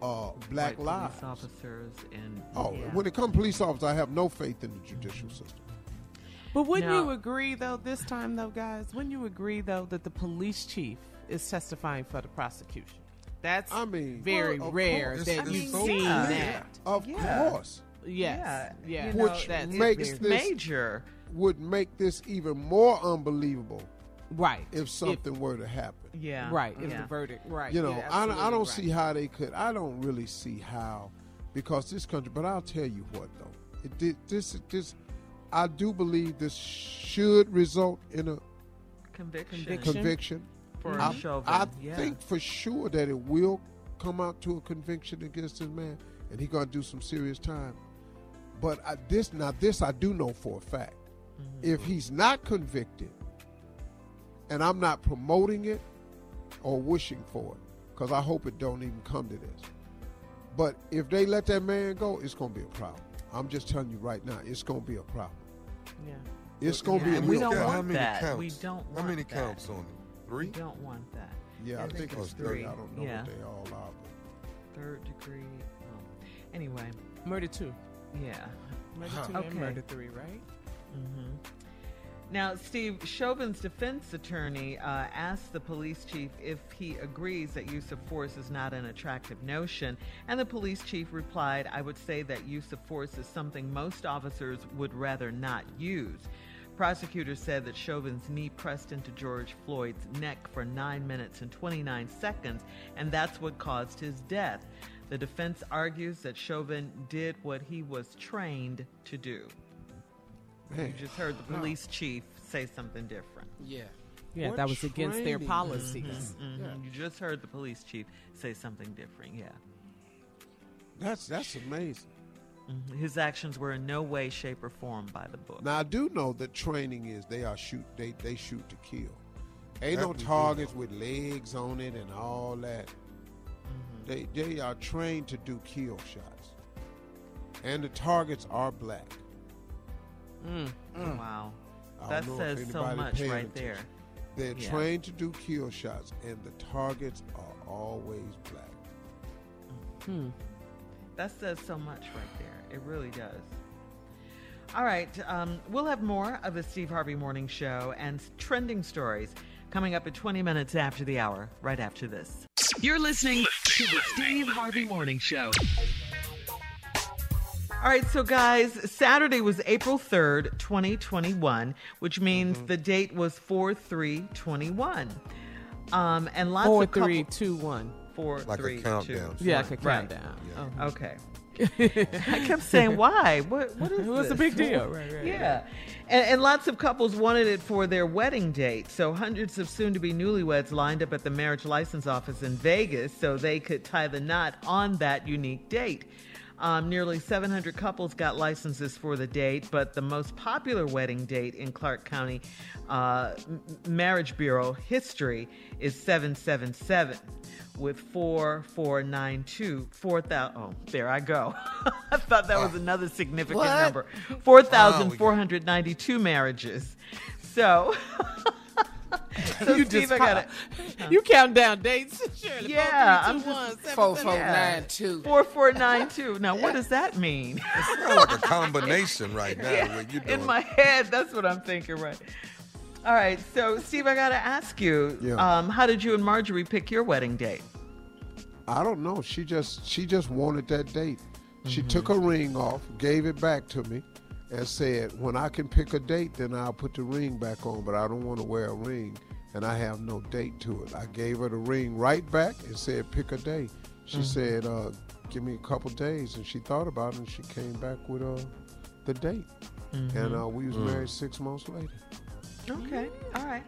uh, black White lives. police officers and Oh, yeah. when it comes to police officers, I have no faith in the judicial system. But wouldn't Now- you agree, though, this time, though, guys? Wouldn't you agree, though, that the police chief is testifying for the prosecution? That's I mean, very well, rare course. that you've so seen clear. that. Of Yeah. course. Yes. Yeah. you know, Which makes this major. would make this even more unbelievable. Right. If something were to happen. Yeah. Right. If yeah. the verdict. Right. You know, You're I, don't- I don't absolutely see how they could. I don't really see how, because this country. But I'll tell you what, though, it did this. This, I do believe this should result in a Conviction. conviction. For I, Chauvin, I yeah. think for sure that it will come out to a conviction against this man, and he's gonna do some serious time. But I, this now, this I do know for a fact. Mm-hmm. If he's not convicted, and I'm not promoting it or wishing for it, because I hope it don't even come to this. But if they let that man go, it's gonna be a problem. I'm just telling you right now, it's gonna be a problem. Yeah. It's gonna Yeah, be a and real we don't problem. want How many that. counts? We don't How many that. counts on it? Three? We don't want that. Yeah, I, think, it's three. I don't know Yeah. what they all are. Third degree. Oh. Anyway. Murder two. Yeah. Murder Huh. two Okay. and murder three, right? hmm Now, Steve Chauvin's defense attorney uh, asked the police chief if he agrees that use of force is not an attractive notion, and the police chief replied, I would say that use of force is something most officers would rather not use. Prosecutors said that Chauvin's knee pressed into George Floyd's neck for 9 minutes and 29 seconds, and that's what caused his death. The defense argues that Chauvin did what he was trained to do. Man. You just heard the police chief say something different. Yeah. Yeah, that was against their policies. Mhm, mhm. You just heard the police chief say something different. Yeah. That's that's amazing. Mhm. His actions were in no way, shape, or form by the book. Now I do know that training is they are shoot they they shoot to kill. Ain't That no we do targets with legs on it and all that. Mm-hmm. They they are trained to do kill shots, and the targets are black. Mm. Wow. I That don't know if says so much paying right there. They're Yeah. trained to do kill shots, and the targets are always black. Hmm. That says so much right there. It really does. All right. Um, we'll have more of the Steve Harvey Morning Show and trending stories coming up at 20 minutes after the hour, right after this. You're listening to the Steve Harvey Morning Show. All right, so guys, Saturday was April 3rd, 2021, which means Mm-hmm. the date was 4 3 21. Um, and lots Four, of couple- three, two, one. Four, Like a three, countdown. two, Yeah, like a Right. countdown. Oh, okay. I kept saying, why? What, what is What's the this? big deal? Right, right, yeah. And, and lots of couples wanted it for their wedding date. So hundreds of soon to be newlyweds lined up at the marriage license office in Vegas so they could tie the knot on that unique date. Um, nearly 700 couples got licenses for the date, but the most popular wedding date in Clark County uh, Marriage Bureau history is 777 with 4492. 4,000. Oh, there I go. I thought that was another significant What? number. 4,492 marriages. So. so you Steve, just I gotta, You count down dates. Shirley. yeah, Four, I'm three, two, one, just seven, four, seven, four, nine, nine, two. Four four nine two. Now, what does that mean? It's not like a combination right now. Yeah, What you in doing? my head, that's what I'm thinking. Right. All right. So, Steve, I got to ask you. Yeah. Um, how did you and Marjorie pick your wedding date? I don't know. She just she just wanted that date. She Mm-hmm. took her ring off, gave it back to me, and said, "When I can pick a date, then I'll put the ring back on. But I don't want to wear a ring, and I have no date to it." I gave her the ring right back and said, "Pick a day." She Mhm. said, uh, "Give me a couple days," and she thought about it, and she came back with uh, the date. And Mhm. uh, we was Mm. married six months later. Okay. All right.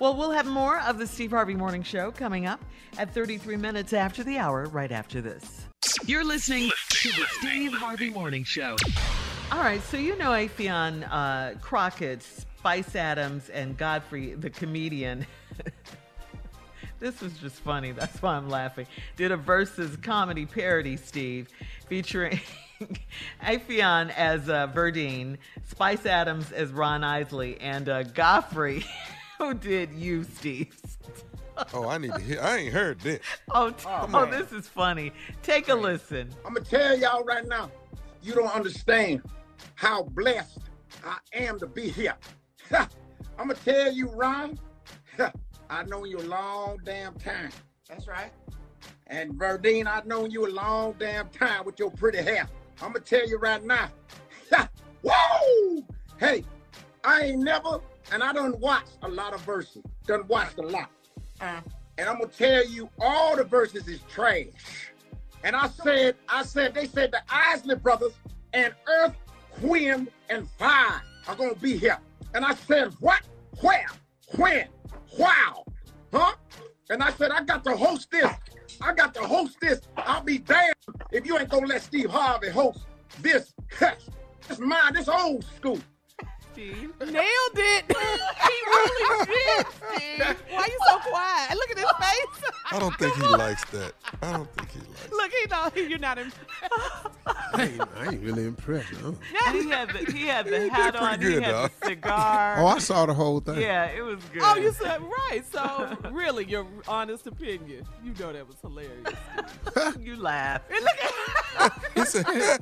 Well, we'll have more of the Steve Harvey Morning Show coming up at 33 minutes after the hour, right after this. You're listening to the Steve Harvey Morning Show. All right, so you know Affion uh, Crockett, Spice Adams, and Godfrey, the comedian. this was just funny. That's why I'm laughing. Did a Verzuz comedy parody, Steve, featuring Affion as uh, Verdine, Spice Adams as Ron Isley, and uh, Godfrey, who did you, Steve. Oh, I need to hear. I ain't heard this. Oh, t- Oh, oh, this is funny. Take a listen. I'm gonna tell y'all right now, you don't understand how blessed I am to be here. I'm gonna tell you, Ron, I've known you a long damn time. That's right. And Verdine, I've known you a long damn time with your pretty hair. I'm gonna tell you right now. Whoa! Hey, I ain't never, and I done watched a lot of Verzuz. Done watched a lot. Uh, And I'm gonna tell you, all the Verzuz is trash. And I said, I said, they said the Isley brothers and Earth, Wind, and Fire are gonna be here. And I said, what? Where? When? Wow. Huh? And I said, I got to host this. I got to host this. I'll be damned if you ain't gonna let Steve Harvey host this. this mine, this old school. Steve. Nailed it. he really did, Steve. Why you so quiet? Look at his face. I don't think he likes that. I don't think he likes. Look, he know you're not impressed. I ain't, I ain't really impressed. Huh? he had the he had the did hat on. good, he had dog. the cigar. Oh, I saw the whole thing. Yeah, it was good. Oh, you said right. So, really, your honest opinion. You know that was hilarious. you laugh. He said,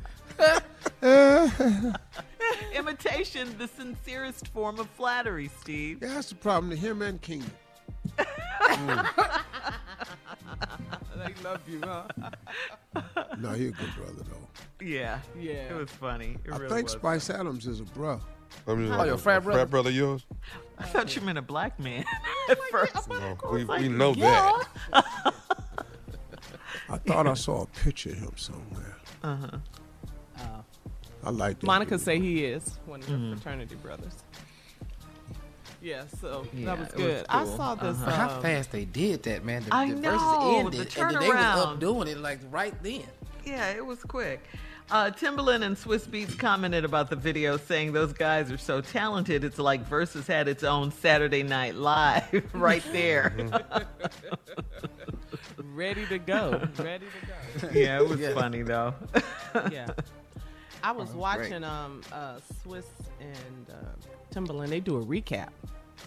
Imitation, the sincerest form of flattery, Steve. Yeah, that's the problem to him and Keenan. they love you, huh? No, he a good brother though. Yeah, Yeah. It was funny. It I really think was. Spice Adams is a bro. I mean, Oh, like your a- frat a brother? Frat brother yours? I thought you meant a black man at first. No, we, we know yeah. that. I thought I saw a picture of him somewhere. Uh huh. I like that. Monica dude. say he is one of her Mhm. fraternity brothers. Yeah, so Yeah, that was it was good. I saw this. Uh-huh. How um, fast they did that, man. The, I the know, Verzuz ended, the and then they was turnaround. up doing it like right then. Yeah, it was quick. Uh, Timbaland and Swizz Beatz commented about the video, saying those guys are so talented. It's like Verzuz had its own Saturday Night Live right there. ready to go. Ready to go. yeah, it was Yeah. funny though. yeah. I was was watching great. um uh Swizz and uh, Timbaland. They do a recap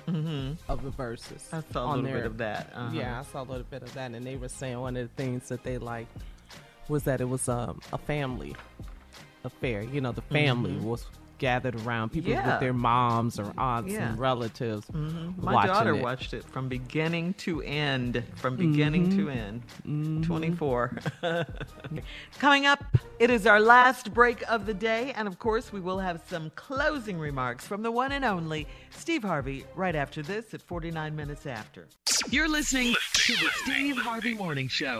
hmm of the Verzuz. I saw a on little bit of that. Uh-huh. Yeah, I saw a little bit of that, and they were saying one of the things that they liked was that it was um, a family affair. You know, the family Mhm. was gathered around people Yeah. with their moms or aunts Yeah. and relatives. hmm My watching daughter it. watched it from beginning to end. From beginning to end. 24. Coming up, it is our last break of the day. And of course, we will have some closing remarks from the one and only Steve Harvey right after this at 49 minutes after. You're listening to the Steve Harvey Morning Show.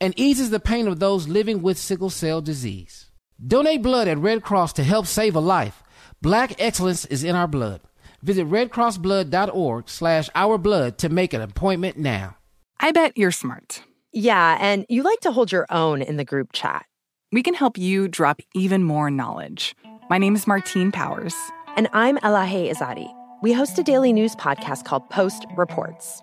and eases the pain of those living with sickle cell disease. Donate blood at Red Cross to help save a life. Black excellence is in our blood. Visit redcrossblood.org slash ourblood to make an appointment now. I bet you're smart. Yeah, and you like to hold your own in the group chat. We can help you drop even more knowledge. My name is Martine Powers. And I'm Elahe Izadi. We host a daily news podcast called Post Reports.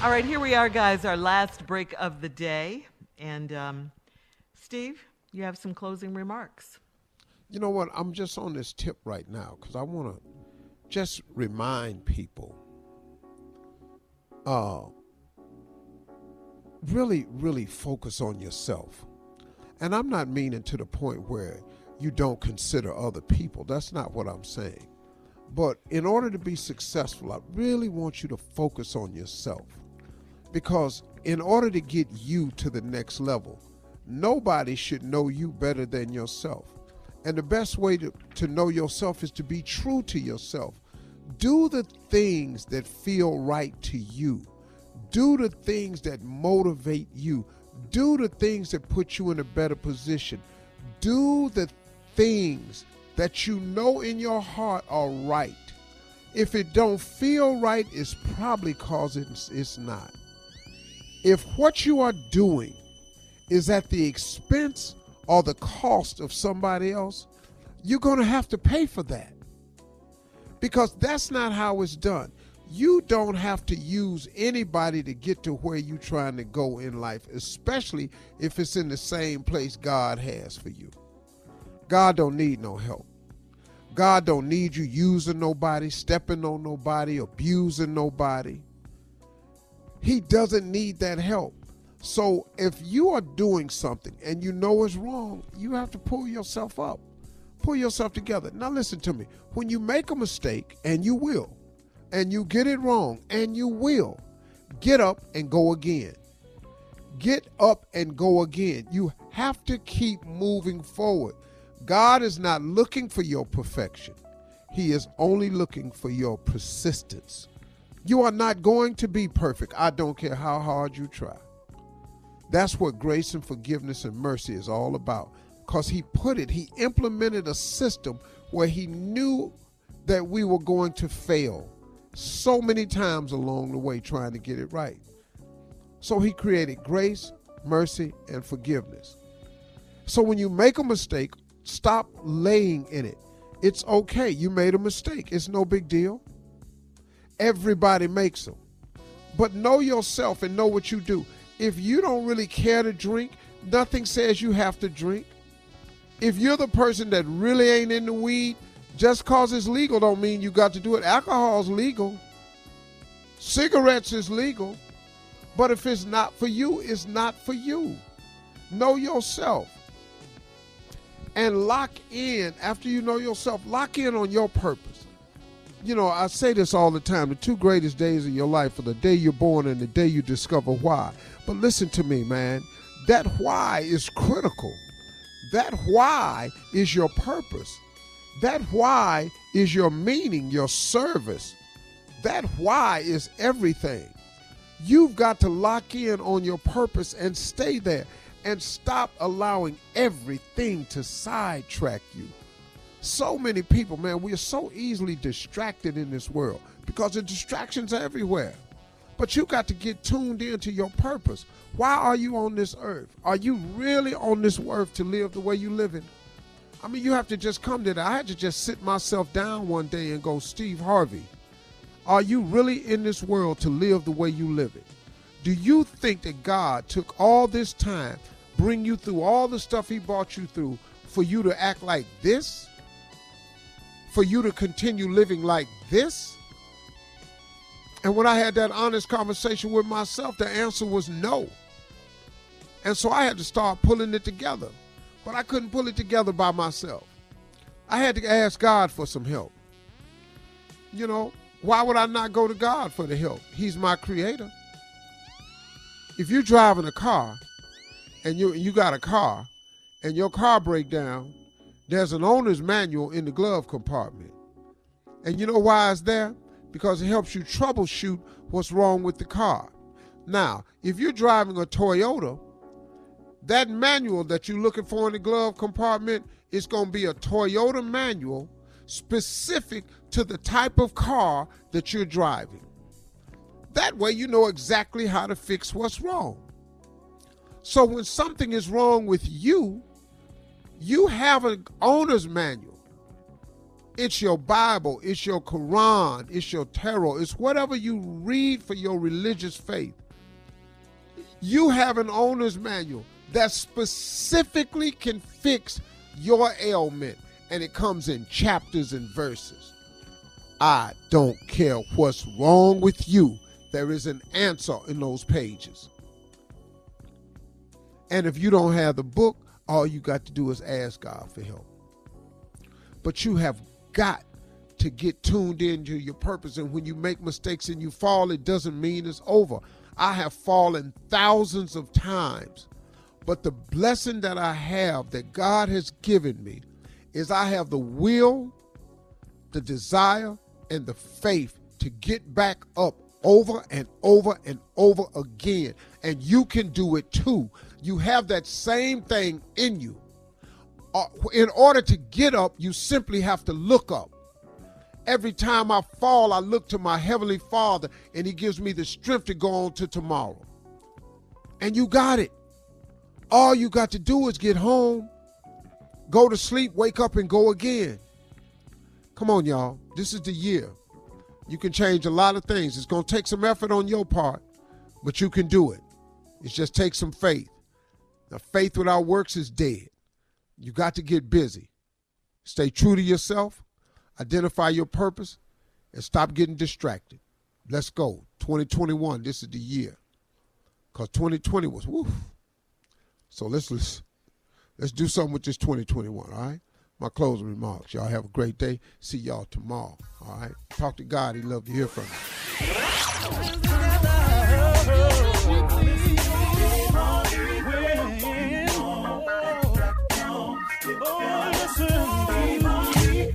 All right, here we are, guys, our last break of the day. And um, Steve, you have some closing remarks. You know what? I'm just on this tip right now because I want to just remind people uh, really, really focus on yourself. And I'm not meaning to the point where you don't consider other people. That's not what I'm saying. But in order to be successful, I really want you to focus on yourself. Because in order to get you to the next level, nobody should know you better than yourself. And the best way to, to know yourself is to be true to yourself. Do the things that feel right to you. Do the things that motivate you. Do the things that put you in a better position. Do the things that you know in your heart are right. If it don't feel right, it's probably cause it's, it's not. If what you are doing is at the expense or the cost of somebody else, you're going to have to pay for that. Because that's not how it's done. You don't have to use anybody to get to where you're trying to go in life, especially if it's in the same place God has for you. God don't need no help. God don't need you using nobody, stepping on nobody, abusing nobody. He doesn't need that help. So if you are doing something and you know it's wrong, you have to pull yourself up. Pull yourself together. Now listen to me. When you make a mistake, and you will, and you get it wrong, and you will, get up and go again. Get up and go again. You have to keep moving forward. God is not looking for your perfection. He is only looking for your persistence. You are not going to be perfect. I don't care how hard you try. That's what grace and forgiveness and mercy is all about. Because he put it, he implemented a system where he knew that we were going to fail so many times along the way trying to get it right. So he created grace, mercy, and forgiveness. So when you make a mistake, stop laying in it. It's okay. You made a mistake. It's no big deal. Everybody makes them. But know yourself and know what you do. If you don't really care to drink, nothing says you have to drink. If you're the person that really ain't into weed, just cause it's legal don't mean you got to do it. Alcohol's legal. Cigarettes is legal. But if it's not for you, it's not for you. Know yourself. And lock in, after you know yourself, lock in on your purpose. You know, I say this all the time the two greatest days of your life are the day you're born and the day you discover why. But listen to me, man. That why is critical. That why is your purpose. That why is your meaning, your service. That why is everything. You've got to lock in on your purpose and stay there and stop allowing everything to sidetrack you. So many people, man, we are so easily distracted in this world because the distractions are everywhere. But you got to get tuned into your purpose. Why are you on this earth? Are you really on this earth to live the way you live it? I mean, you have to just come to that. I had to just sit myself down one day and go, Steve Harvey, are you really in this world to live the way you live it? Do you think that God took all this time, bring you through all the stuff he brought you through for you to act like this? For you to continue living like this? And when I had that honest conversation with myself, the answer was no. And so I had to start pulling it together. But I couldn't pull it together by myself. I had to ask God for some help. You know, why would I not go to God for the help? He's my creator. If you're driving a car and you you got a car and your car break down, there's an owner's manual in the glove compartment. And you know why it's there? Because it helps you troubleshoot what's wrong with the car. Now, if you're driving a Toyota, that manual that you're looking for in the glove compartment is going to be a Toyota manual specific to the type of car that you're driving. That way, you know exactly how to fix what's wrong. So, when something is wrong with you, you have an owner's manual. It's your Bible, it's your Quran, it's your tarot, it's whatever you read for your religious faith. You have an owner's manual that specifically can fix your ailment, and it comes in chapters and verses. I don't care what's wrong with you, there is an answer in those pages. And if you don't have the book, all you got to do is ask God for help. But you have got to get tuned into your purpose. And when you make mistakes and you fall, it doesn't mean it's over. I have fallen thousands of times. But the blessing that I have, that God has given me, is I have the will, the desire, and the faith to get back up over and over and over again. And you can do it too. You have that same thing in you. Uh, in order to get up, you simply have to look up. Every time I fall, I look to my Heavenly Father and He gives me the strength to go on to tomorrow. And you got it. All you got to do is get home, go to sleep, wake up, and go again. Come on, y'all. This is the year. You can change a lot of things. It's going to take some effort on your part, but you can do it. It just takes some faith. Now, faith without works is dead. You got to get busy. Stay true to yourself, identify your purpose, and stop getting distracted. Let's go. 2021, this is the year. Because 2020 was woof. So let's, let's let's do something with this 2021, all right? My closing remarks. Y'all have a great day. See y'all tomorrow. All right. Talk to God. He'd love to hear from you.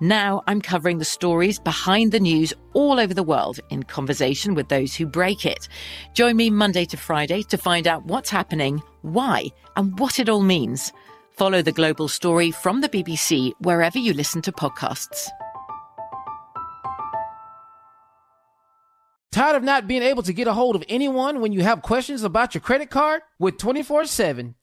Now I'm covering the stories behind the news all over the world in conversation with those who break it. Join me Monday to Friday to find out what's happening, why, and what it all means. Follow the global story from the BBC wherever you listen to podcasts. Tired of not being able to get a hold of anyone when you have questions about your credit card? With 24 7